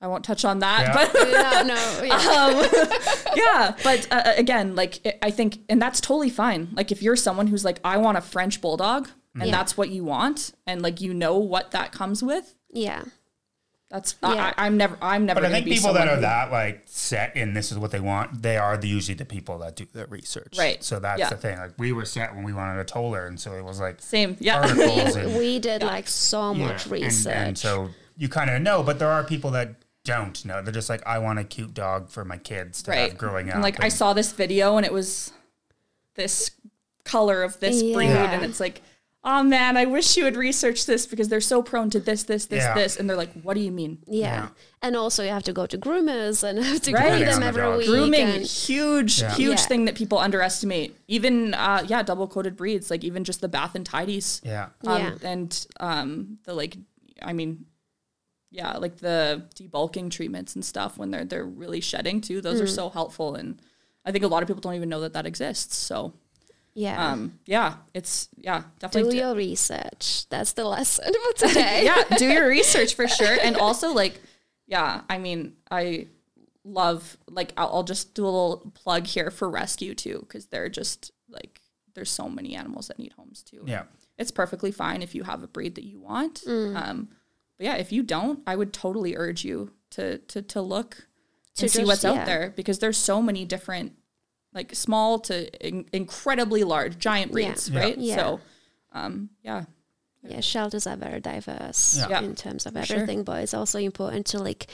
I won't touch on that, Yeah. but yeah, no, yeah. yeah but uh, again like it- i think and that's totally fine like if you're someone who's like i want a french bulldog and Yeah. that's what you want and like you know what that comes with yeah. That's Yeah. I, i'm never i'm never But I think be people that are who- that like set in this is what they want, they are the, usually the people that do the research. Right. So that's Yeah. the thing. Like we were set when we wanted a toller, and so it was like same yeah articles and We did like so Yeah, much research. And, so you kind of know, but there are people that don't know. They're just like, I want a cute dog for my kids to right have growing up. and like i saw this video and it was this color of this breed and it's like oh man i wish you would research this because they're so prone to this this this Yeah. this and they're like what do you mean yeah. Yeah. And also you have to go to groomers and have to Right. groom them on the every week. grooming and- huge Yeah. huge Yeah. thing that people underestimate even uh yeah double coated breeds like even just the bath and tidies yeah. um, Yeah. and um the like i mean yeah like the debulking treatments and stuff when they're they're really shedding too those Mm. are so helpful and i think a lot of people don't even know that that exists so yeah. um yeah it's yeah do definitely d- your research. That's the lesson for today. yeah do your research for sure and also like yeah i mean i love like i'll, I'll just do a little plug here for rescue too because they're just like there's so many animals that need homes too Yeah. it's perfectly fine if you have a breed that you want Mm. um but yeah if you don't i would totally urge you to to to look To and see what's yeah. out there because there's so many different like small to in- incredibly large giant breeds Yeah. right Yeah. so um yeah yeah, shelters are very diverse Yeah. Yeah. in terms of For sure. everything, but it's also important to like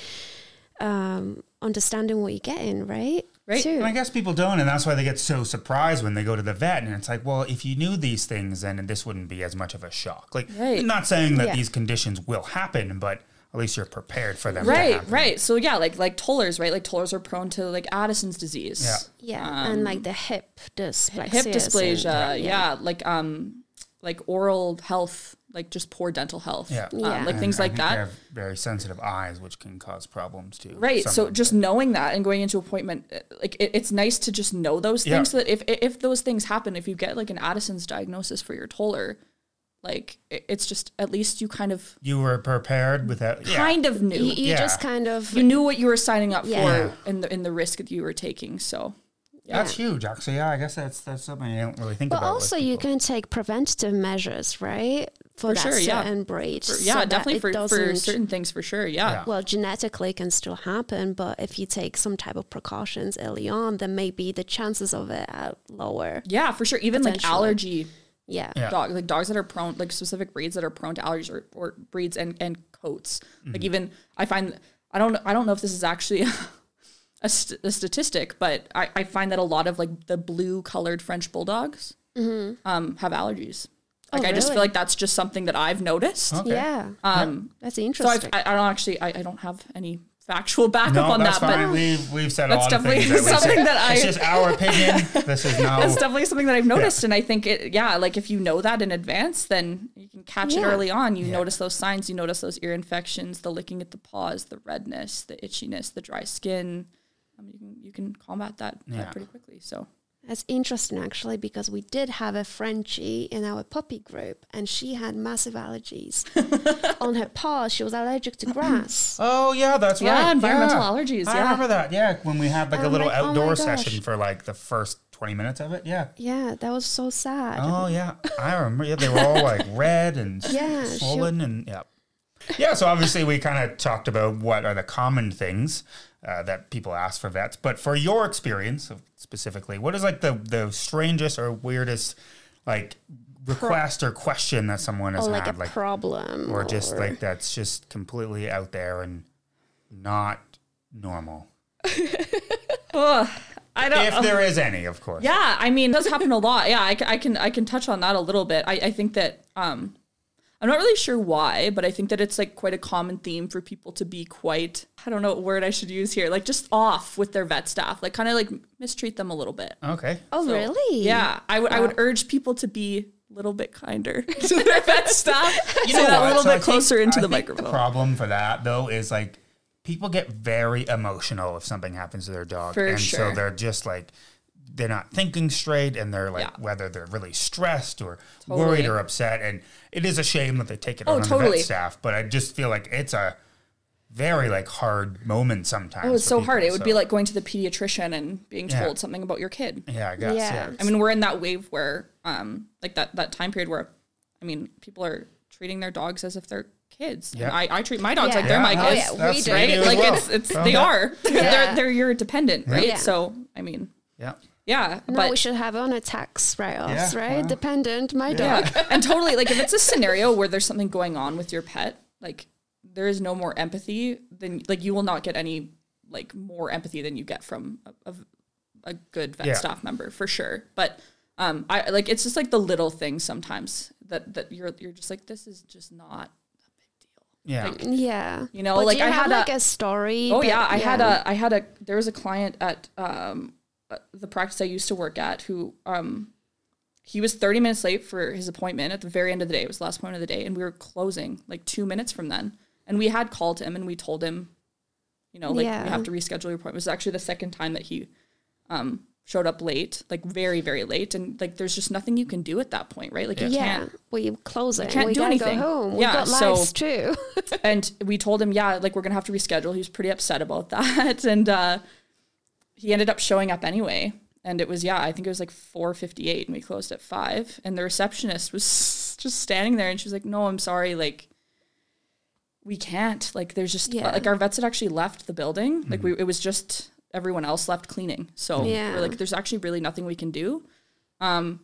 um understanding what you're getting, right? Right. Too. And I guess people don't, and that's why they get so surprised when they go to the vet. And it's like, well, if you knew these things, then this wouldn't be as much of a shock. Like, Right. not saying that Yeah. these conditions will happen, but at least you're prepared for them. right happen. right so yeah like like tollers right like tollers are prone to like addison's disease Yeah. yeah, and like the hip dysplasia. Um, hip dysplasia yeah. like um like oral health like just poor dental health Yeah. um, like And things I like think They that have very sensitive eyes, which can cause problems too. right so just knowing that and going into appointment uh, like it, it's nice to just know those things Yeah. so that if if those things happen if you get like an addison's diagnosis for your toller like it's just at least you kind of you were prepared with that. Yeah. kind of knew You, you Yeah. just kind of you knew what you were signing up Yeah. for in the in the risk that you were taking so That's huge, actually. Yeah, I guess that's that's something I don't really think But about. with also, you can take preventative measures, right? For, For that sure, yeah. certain breed. For- yeah that definitely for, for certain things for sure yeah. Yeah. Well, genetically it can still happen, but if you take some type of precautions early on, then maybe the chances of it are lower. Yeah, for sure. Even like allergy Yeah. Yeah. dogs, like dogs that are prone, like specific breeds that are prone to allergies or, or breeds and, and coats. Mm-hmm. Like even I find I don't I don't know if this is actually a, st- a statistic, but I, I find that a lot of like the blue colored French bulldogs um, have allergies. Like Oh, I just feel like that's just something that I've noticed. Okay. Yeah. Um, That's so I've, interesting. I, I don't actually I, I don't have any factual backup No, on that's that, fine. but We've, we've said that's lot of things. definitely That something said. that It's I- just our opinion. This is no. It's definitely something that I've noticed, and I think it. Yeah, like if you know that in advance, then you can catch it early on. You Yeah. notice those signs. You notice those ear infections, the licking at the paws, the redness, the itchiness, the dry skin. You can you can combat that, Yeah. that pretty quickly. So That's interesting actually because we did have a Frenchie in our puppy group and she had massive allergies on her paws. She was allergic to grass. Oh yeah, that's Yeah, right. environmental allergies, I yeah. remember that. Yeah, when we had like a I'm little like, oh outdoor gosh. session for like the first twenty minutes of it. Yeah. Yeah, that was so sad. Oh yeah, I remember. Yeah, they were all like red and Yeah, she- swollen and yeah. Yeah, so obviously we kind of talked about what are the common things uh, that people ask for vets, but for your experience specifically, what is like the the strangest or weirdest like request or question that someone has or like had, a like problem. or just like that's just completely out there and not normal, Ugh, I don't. if there is any, of course. Yeah, I mean, it does happen a lot. Yeah, I, I can I can touch on that a little bit. I, I think that um, I'm not really sure why, but I think that it's like quite a common theme for people to be quite I don't know what word I should use here, like just off with their vet staff, like kind of like mistreat them a little bit. Okay. Oh really? Yeah, I would I would urge people to be a little bit kinder to their vet staff. You Say that a little So I bit think- closer into I the think microphone. The problem for that though is like people get very emotional if something happens to their dog, For and so they're just like they're not thinking straight, and they're like Yeah. whether they're really stressed or Totally. worried or upset, and it is a shame that they take it Oh, on the vet staff. But I just feel like it's a very like hard moment sometimes. Oh, it's for so hard. people, It would be like going to the pediatrician and being Yeah. told something about your kid. yeah, I guess Yeah. yeah. I mean, we're in that wave where, um, like that that time period where, I mean, people are treating their dogs as if they're kids. Yeah. And I, I treat my dogs Yeah. like they're my Yeah, kids, Oh, yeah, that's- we that's do. what right? do Like well. it's it's Oh, they yeah. are Yeah. they're they're your dependent, right? Yeah. So I mean, yeah. Yeah, No, but we should have on a tax write-offs, Yeah, right? well. Dependent, my dog. yeah, and totally like if it's a scenario where there's something going on with your pet, like there is no more empathy than like you will not get any like more empathy than you get from a, a, a good vet Yeah. staff member for sure. But um, I like it's just like the little things sometimes that that you're you're just like this is just not a big deal. Yeah. Yeah. You know, But like you I have had like a- a story. Oh that- yeah, I had a I had a there was a client at um the practice I used to work at who um he was 30 minutes late for his appointment at the very end of the day. It was the last appointment of the day and we were closing like 2 minutes from then. And we had called him and we told him you know, like Yeah. we have to reschedule your appointment. It was actually the second time that he um showed up late, like very very late and like there's just nothing you can do at that point, right? Like you Yeah, can't we closing. can't we do anything. go home. Yeah, We've got so- lives too. and we told him, yeah, like we're gonna have to reschedule. He was pretty upset about that, and uh, he ended up showing up anyway. And it was yeah, I think it was like four fifty eight, and we closed at five. And the receptionist was just standing there, and she was like, "No, I'm sorry, like." We can't like. There's just Yeah. like our vets had actually left the building. Like we, it was just everyone else left cleaning. So Yeah. we're like, there's actually really nothing we can do. Um,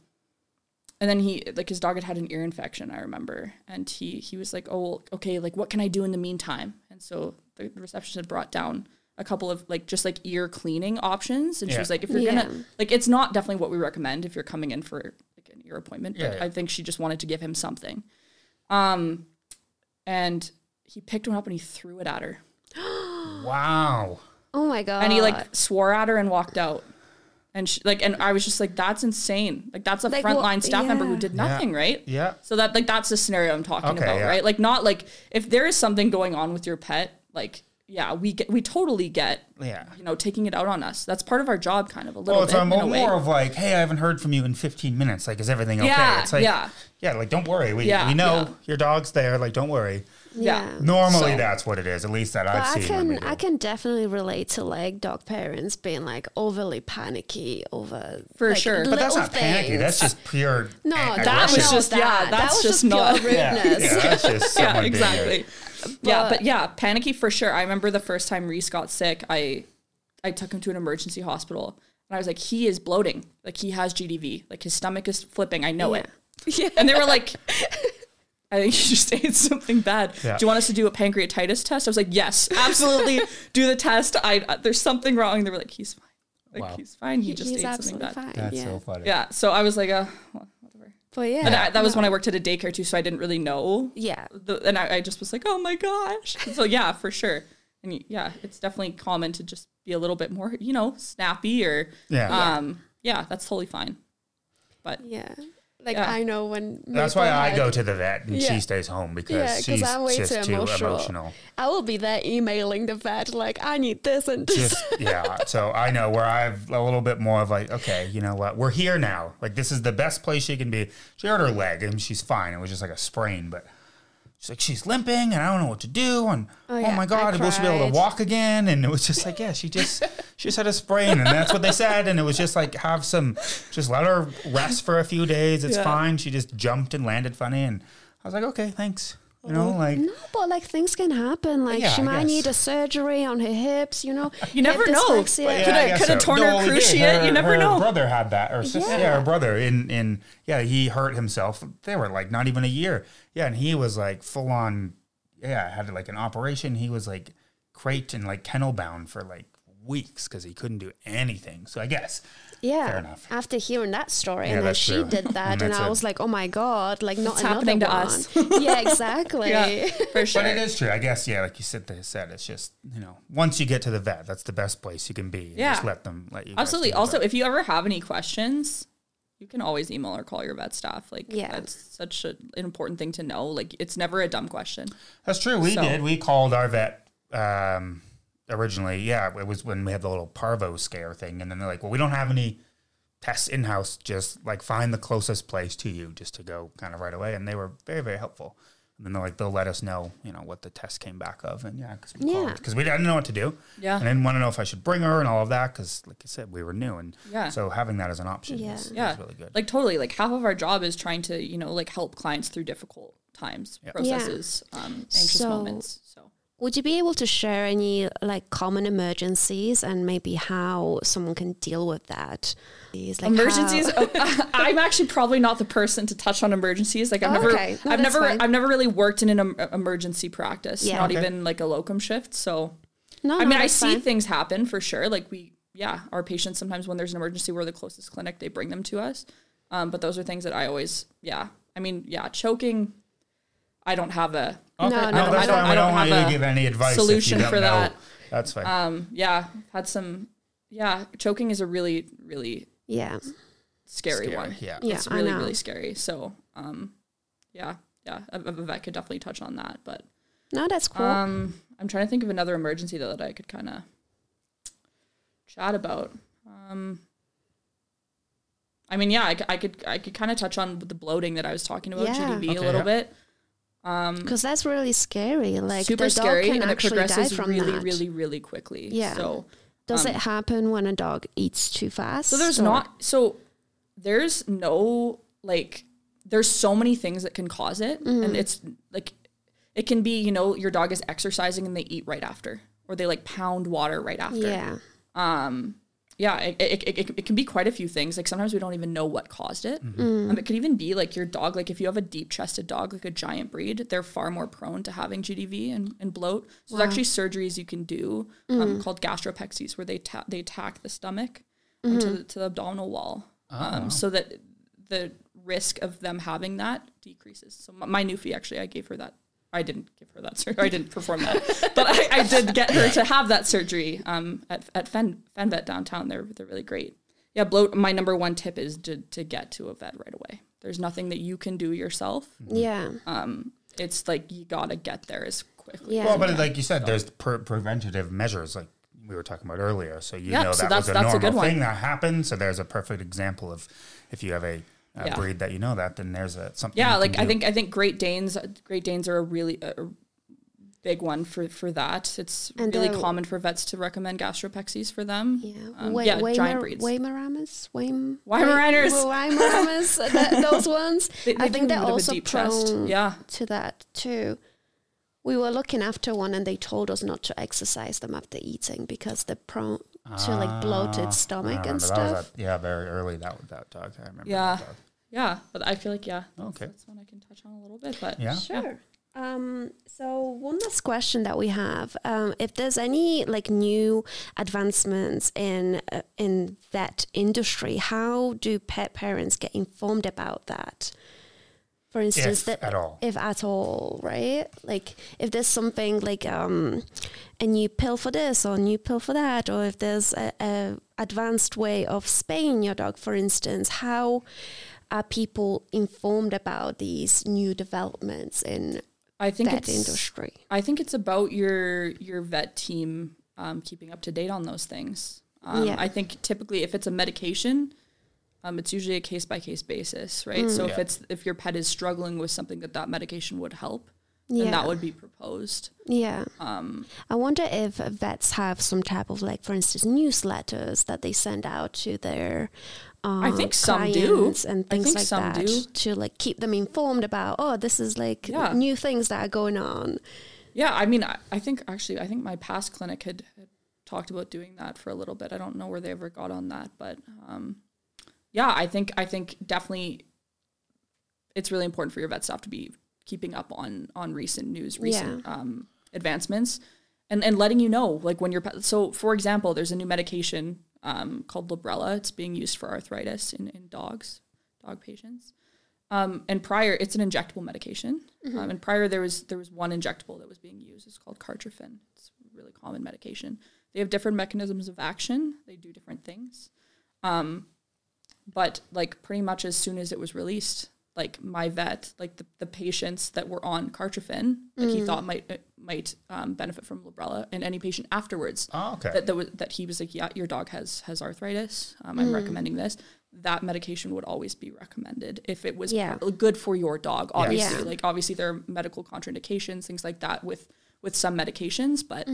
and then he like his dog had had an ear infection i remember and he he was like oh well, okay like what can i do in the meantime and so the, the receptionist had brought down a couple of like just like ear cleaning options and she was like if you're Yeah. gonna like it's not definitely what we recommend if you're coming in for like an ear appointment but Yeah, yeah. i think she just wanted to give him something um and he picked one up and he threw it at her Wow. oh my god. and he like swore at her and walked out and she, like and i was just like that's insane like that's a Like, what- frontline staff member who did nothing right Yeah. so that like that's the scenario I'm talking Okay, about, yeah. right? Like not like if there is something going on with your pet, like yeah, we get we totally get Yeah. you know taking it out on us. That's part of our job, kind of a little Well, it's bit more, more of like, hey, I haven't heard from you in 15 minutes. Like, is everything okay? Yeah, it's like, yeah. yeah, like don't worry. We, Yeah, we know yeah. your dog's there. Like, don't worry. Yeah. Normally, So- that's what it is. At least that But I've seen. when we can. I can definitely relate to like dog parents being like overly panicky over For like, sure. But but that's little not panicky. That's just pure. no, a- that That was was just- yeah, that. that's was just pure not- yeah, rudeness. yeah, that's just yeah, someone being a- exactly. yeah, But- but yeah, panicky for sure. I remember the first time Reese got sick, I I took him to an emergency hospital and I was like, he is bloating. Like he has GDV. Like his stomach is flipping. I know it. Yeah. And they were like, I think you just ate something bad. Yeah. Do you want us to do a pancreatitis test? I was like, yes, absolutely. do the test. I uh, there's something wrong. They were like, he's fine. Like Wow. he's fine. He just He's ate something absolutely bad. fine. That's yeah. so funny. Yeah. So I was like, uh, well, whatever. But yeah. And I, that was when I worked at a daycare too, so I didn't really know. yeah. The, and I, I just was like, oh my gosh. So yeah, for sure. And yeah, it's definitely common to just be a little bit more, you know, snappy or Yeah. um yeah, that's totally fine. But Yeah. Like Yeah. I know when That's Maple why I had- go to the vet and Yeah. she stays home because Yeah, 'cause she's I'm way just too too emotional. emotional. I will be there emailing the vet like I need this and this. Just yeah. So I know where I've a little bit more of like, okay, you know what? We're here now. Like this is the best place she can be. She hurt her leg and she's fine. It was just like a sprain, but she's like she's limping and I don't know what to do. And oh, oh yeah, my I god, will she be able to walk again? And it was just like, yeah, she just she just had a sprain, and that's what they said. And it was just like have some, just let her rest for a few days. It's Yeah. fine. She just jumped and landed funny, and I was like, okay, thanks. You know, like No, but like things can happen. Like Yeah, she might need a surgery on her hips. You know, You never know. Yeah, Coulda- coulda torn her well, we did. cruciate. You never know. her know. brother had that, or sister, yeah. Yeah. her brother in in yeah, he hurt himself. They were like not even a year. Yeah, and he was like full on. Yeah, had like an operation. He was like crate and like kennel bound for like weeks because he couldn't do anything. So I guess Yeah. Fair enough. After hearing that story, Yeah, and then she true. did that, And and, that's I a- was like, oh my god, like not It's another happening to one. us. yeah, exactly. Yeah, for sure. But it is true. I guess, yeah, like you said, they said, it's just, you know, once you get to the vet, that's the best place you can be. Yeah. Just let them let you. Absolutely. Also, if you ever have any questions, you can always email or call your vet staff. Like, Yeah. that's such a, an important thing to know. Like, it's never a dumb question. That's true. We So- did. We called our vet um, originally. Yeah, it was when we had the little parvo scare thing. And then they're like, well, we don't have any tests in house. Just like find the closest place to you just to go kind of right away. And they were very, very helpful. And then they're like, they'll let us know, you know, what the test came back of. And yeah, because we Yeah. called. Because we didn't know what to do. Yeah. And I didn't want to know if I should bring her and all of that. Because, like I said, we were new. And Yeah. so having that as an option Yeah. is, Yeah. is really good. Like, totally. Like, half of our job is trying to, you know, like help clients through difficult times, Yeah. processes, um, anxious So- moments. So, Would you be able to share any like common emergencies and maybe how someone can deal with that? Is, like, emergencies. oh, I'm actually probably not the person to touch on emergencies. Like I've Oh, never, okay. No, I've never, fine. I've never really worked in an em- emergency practice. Yeah. Not Okay. even like a locum shift. So no, I no, mean, I see fine. things happen for sure. Like we, yeah, our patients sometimes when there's an emergency, we're the closest clinic. They bring them to us. Um, but those are things that I always, yeah. I mean, yeah, choking. I don't have a Okay. No, no, I don't- that's I don't- fine. I don't don't want you to give any advice. solution for know. that. That's fine. um, yeah, had some, yeah, choking is a really, really Yeah. scary, Scary, one. yeah. Yeah, it's I really know. really scary. So, um, yeah, yeah, a, a vet could definitely touch on that. But No, that's cool. um, I'm trying to think of another emergency though that I could kind of chat about. Um, I mean, yeah, I, c- I could I could kind of touch on the bloating that I was talking about Yeah. GDV Okay, a little yeah. bit. Um, Because that's really scary. Like super the dog scary can and it actually die progresses from really that. really really quickly. Yeah. So Does um, it happen when a dog eats too fast? So there's or- not so there's no like there's so many things that can cause it Mm-hmm. and it's like it can be, you know, your dog is exercising and they eat right after or they like pound water right after. Yeah. Um yeah, it, it, it, it, it can be quite a few things. Like sometimes we don't even know what caused it. Mm. Um, it could even be like your dog. Like if you have a deep chested dog, like a giant breed, they're far more prone to having GDV and, and bloat. So there's actually surgeries you can do Mm. um, called gastropexies, where they ta- they attack the stomach Mm-hmm. onto the, to the abdominal wall, um, so that the risk of them having that decreases. So my, my Newfie, actually, I gave her that. I didn't give her that surgery. I didn't perform that, but I, I did get her to have that surgery um, at at Fen FenVet downtown. They're they're really great. Yeah, bloat. My number one tip is to to get to a vet right away. There's nothing that you can do yourself. Yeah. Um, it's like you gotta get there as quickly. Yeah. Well, but like you said, there's pre- preventative measures like we were talking about earlier. So you Yeah, know so that that's- was a that's a normal good one. thing that happened. So there's a perfect example of if you have a, a Yeah. breed that you know that, then there's a something. yeah like can i think i think great danes great danes are a really a a big one for for that it's And really they're- common for vets to recommend gastropexies for them Yeah. um, Wa- yeah Weimar- giant breeds Weimaranas? Weim- Weimaraners. Wei- Weimaranas, that- those ones. They- they I think a they're bit of a also deep prone Yeah. to that too. We were looking after one and they told us not to exercise them after eating because they're prone to like Ah, bloated I stomach and remember. That was stuff. a- yeah, very early that that dog. I remember. Yeah. That dog. yeah but i feel like yeah that's, Okay. that's one i can touch on a little bit but Yeah. Sure. Um, so one last question that we have: um, if there's any like new advancements in uh, in that industry, how do pet parents get informed about that? For instance, If that at all. if at all, right? Like if there's something like um, a new pill for this or a new pill for that, or if there's a, a advanced way of spaying your dog, for instance, how are people informed about these new developments in I think that it's industry? I think it's about your your vet team um, keeping up to date on those things. Um, Yeah. I think typically if it's a medication, um, it's usually a case by case basis, right? So if it's if your pet is struggling with something that that medication would help, Yeah. then that would be proposed. Yeah. Um, I wonder if vets have some type of like, for instance, newsletters that they send out to their um, I think some do. and I things think like some that do. to like keep them informed about. Oh, this is like Yeah. new things that are going on. Yeah, I mean, I, I think actually, I think my past clinic had, had talked about doing that for a little bit. I don't know where they ever got on that, but um, yeah, I think I think definitely it's really important for your vet staff to be keeping up on on recent news, recent um, advancements, and and letting you know like when your pet. So, for example, there's a new medication um, called Librela. It's being used for arthritis in in dogs, dog patients. Um, and prior, it's an injectable medication. Um, and prior, there was there was one injectable that was being used. It's called Cartrofen. It's a really common medication. They have different mechanisms of action. They do different things. Um, but like pretty much as soon as it was released, like my vet, like the, the patients that were on Cartrofen, like he thought might might um, benefit from Librela, and any patient afterwards Oh, okay. that that, was, that he was like, yeah, your dog has has arthritis. Um, I'm recommending this. That medication would always be recommended if it was Yeah. good for your dog. Obviously, Yeah. like obviously there are medical contraindications, things like that with with some medications, but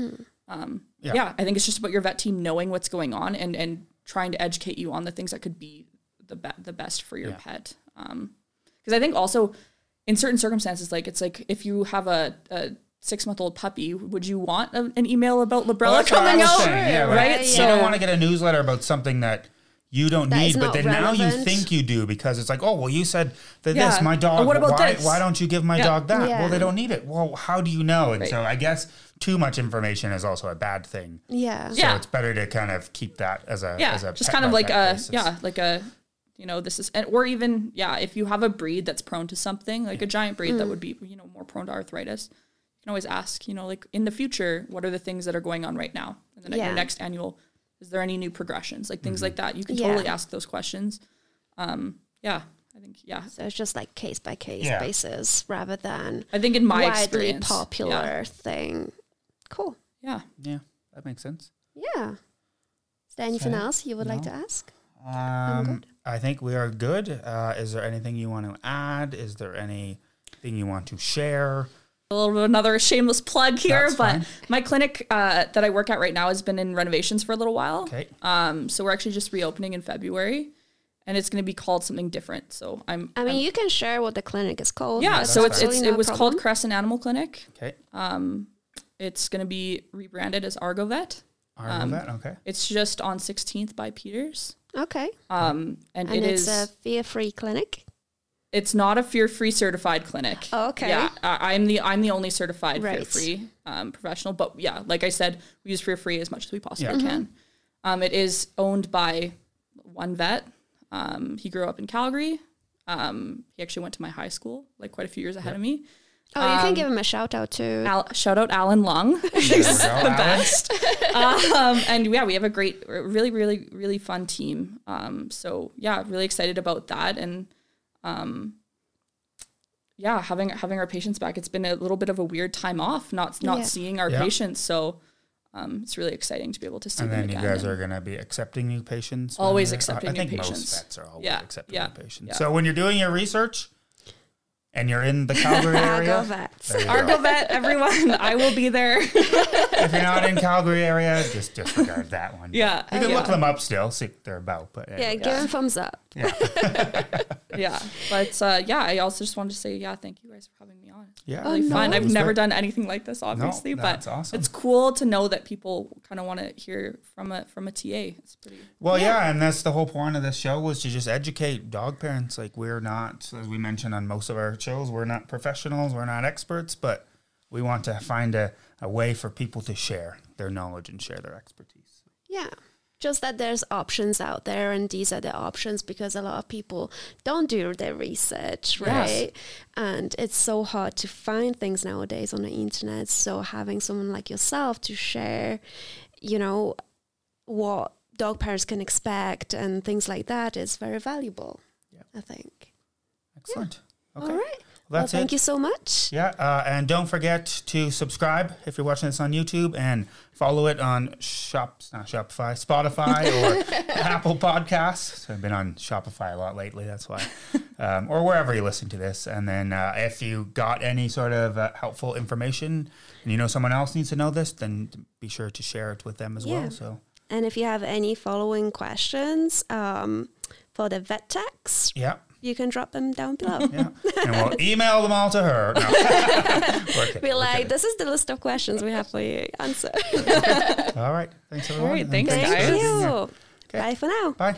um, Yeah. yeah. I think it's just about your vet team knowing what's going on and and trying to educate you on the things that could be the be- the best for your pet. Because I think also in certain circumstances, like it's like if you have a, a six month old puppy, would you want a, an email about Librela Well, that's what I coming was out? saying, yeah, right? right? So you don't want to get a newsletter about something that you don't That need, but not then now you think you do because it's like, oh, well, you said that Yeah. this, my Or dog. what about why, this? why don't you give my Yeah. dog that? Yeah. Well, they don't need it. Well, how do you know? And Right. so I guess too much information is also a bad thing. Yeah. So Yeah. it's better to kind of keep that as a yeah, as a just pet kind of like a basis. yeah, like a you know this is and or even yeah, if you have a breed that's prone to something like a giant breed that would be you know more prone to arthritis, you can always ask you know like in the future what are the things that are going on right now, and then at Yeah. your next annual, is there any new progressions like things Mm-hmm. like that? You can Yeah. totally ask those questions. Um, yeah, I think yeah, So it's just like case by case Yeah. basis rather than I think in my widely experience, popular thing. Cool. Yeah. Yeah, that makes sense. Yeah. Is there anything So, else you would like to ask? Um, I think we are good. Uh, is there anything you want to add? Is there anything you want to share? a little bit of another shameless plug here, That's but fine. my clinic uh, that I work at right now has been in renovations for a little while. Okay. Um, so we're actually just reopening in February, and it's going to be called something different. So I'm. I mean, I'm- you can share what the clinic is called. yeah. That's So it's it's it was problem. called Crescent Animal Clinic. Okay. Um, It's going to be rebranded as Argo Argovet. Are that okay? It's just on 16th by Peters. Okay. Um, and, And it it's is. a fear-free clinic. it's not a fear-free certified clinic. Oh, okay. Yeah, I, I'm the I'm the only certified Right. fear-free um, professional. But yeah, like I said, we use fear-free as much as we possibly Yeah. can. Um, it is owned by one vet. Um, he grew up in Calgary. Um, he actually went to my high school, like quite a few years ahead of me. Oh, you can Um, give him a shout out too. Al- shout out Alan Lung. He's the Alan. best. um, and yeah, we have a great, really, really, really fun team. Um, so yeah, really excited about that. And um, yeah, having having our patients back. It's been a little bit of a weird time off, not not Yeah. seeing our Yeah. patients. So um, it's really exciting to be able to see And them then you guys are going to be accepting new patients. Always you're- accepting I new think patients. most vets are always Yeah, accepting yeah, new patients. yeah. So when you're doing your research and you're in the Calgary area, Argo vets. there you go. Argo vet, everyone, I will be there. if you're not in Calgary area, just disregard that one. Yeah, you can yeah. look them up still, see what they're about. But Yeah, anyway. give them thumbs up. yeah, but uh, yeah, I also just wanted to say yeah, thank you guys for having me on. It's Yeah. really Oh, fun. no. I've never great. done anything like this, obviously, that's but awesome. it's cool to know that people kind of want to hear from a from a TA. It's pretty. Well, yeah. and that's the whole point of this show was to just educate dog parents. Like we're not, as we mentioned on most of our shows, we're not professionals, we're not experts, but we want to find a, a way for people to share their knowledge and share their expertise. Yeah. Just that there's options out there, and these are the options because a lot of people don't do their research, right? And it's so hard to find things nowadays on the internet. So having someone like yourself to share, you know, what dog parents can expect and things like that is very valuable. I think. Excellent. Okay. All right. Well, that's well, thank it. you so much. Yeah, uh, and don't forget to subscribe if you're watching this on YouTube and follow it on Shop, not Shopify, Spotify or Apple Podcasts. I've been on Shopify a lot lately, that's why, um, or wherever you listen to this. And then uh, if you got any sort of uh, helpful information and you know someone else needs to know this, then be sure to share it with them as Yeah. well. So And if you have any following questions um, for the vet techs, yeah. You can drop them down below. Yeah, and we'll email them all to her. No. We're kidding, Be we're like, kidding. this is the list of questions we have for you. Answer. All right, thanks everyone. right, and thanks, for Thank guys. being you. Okay. Bye for now. Bye.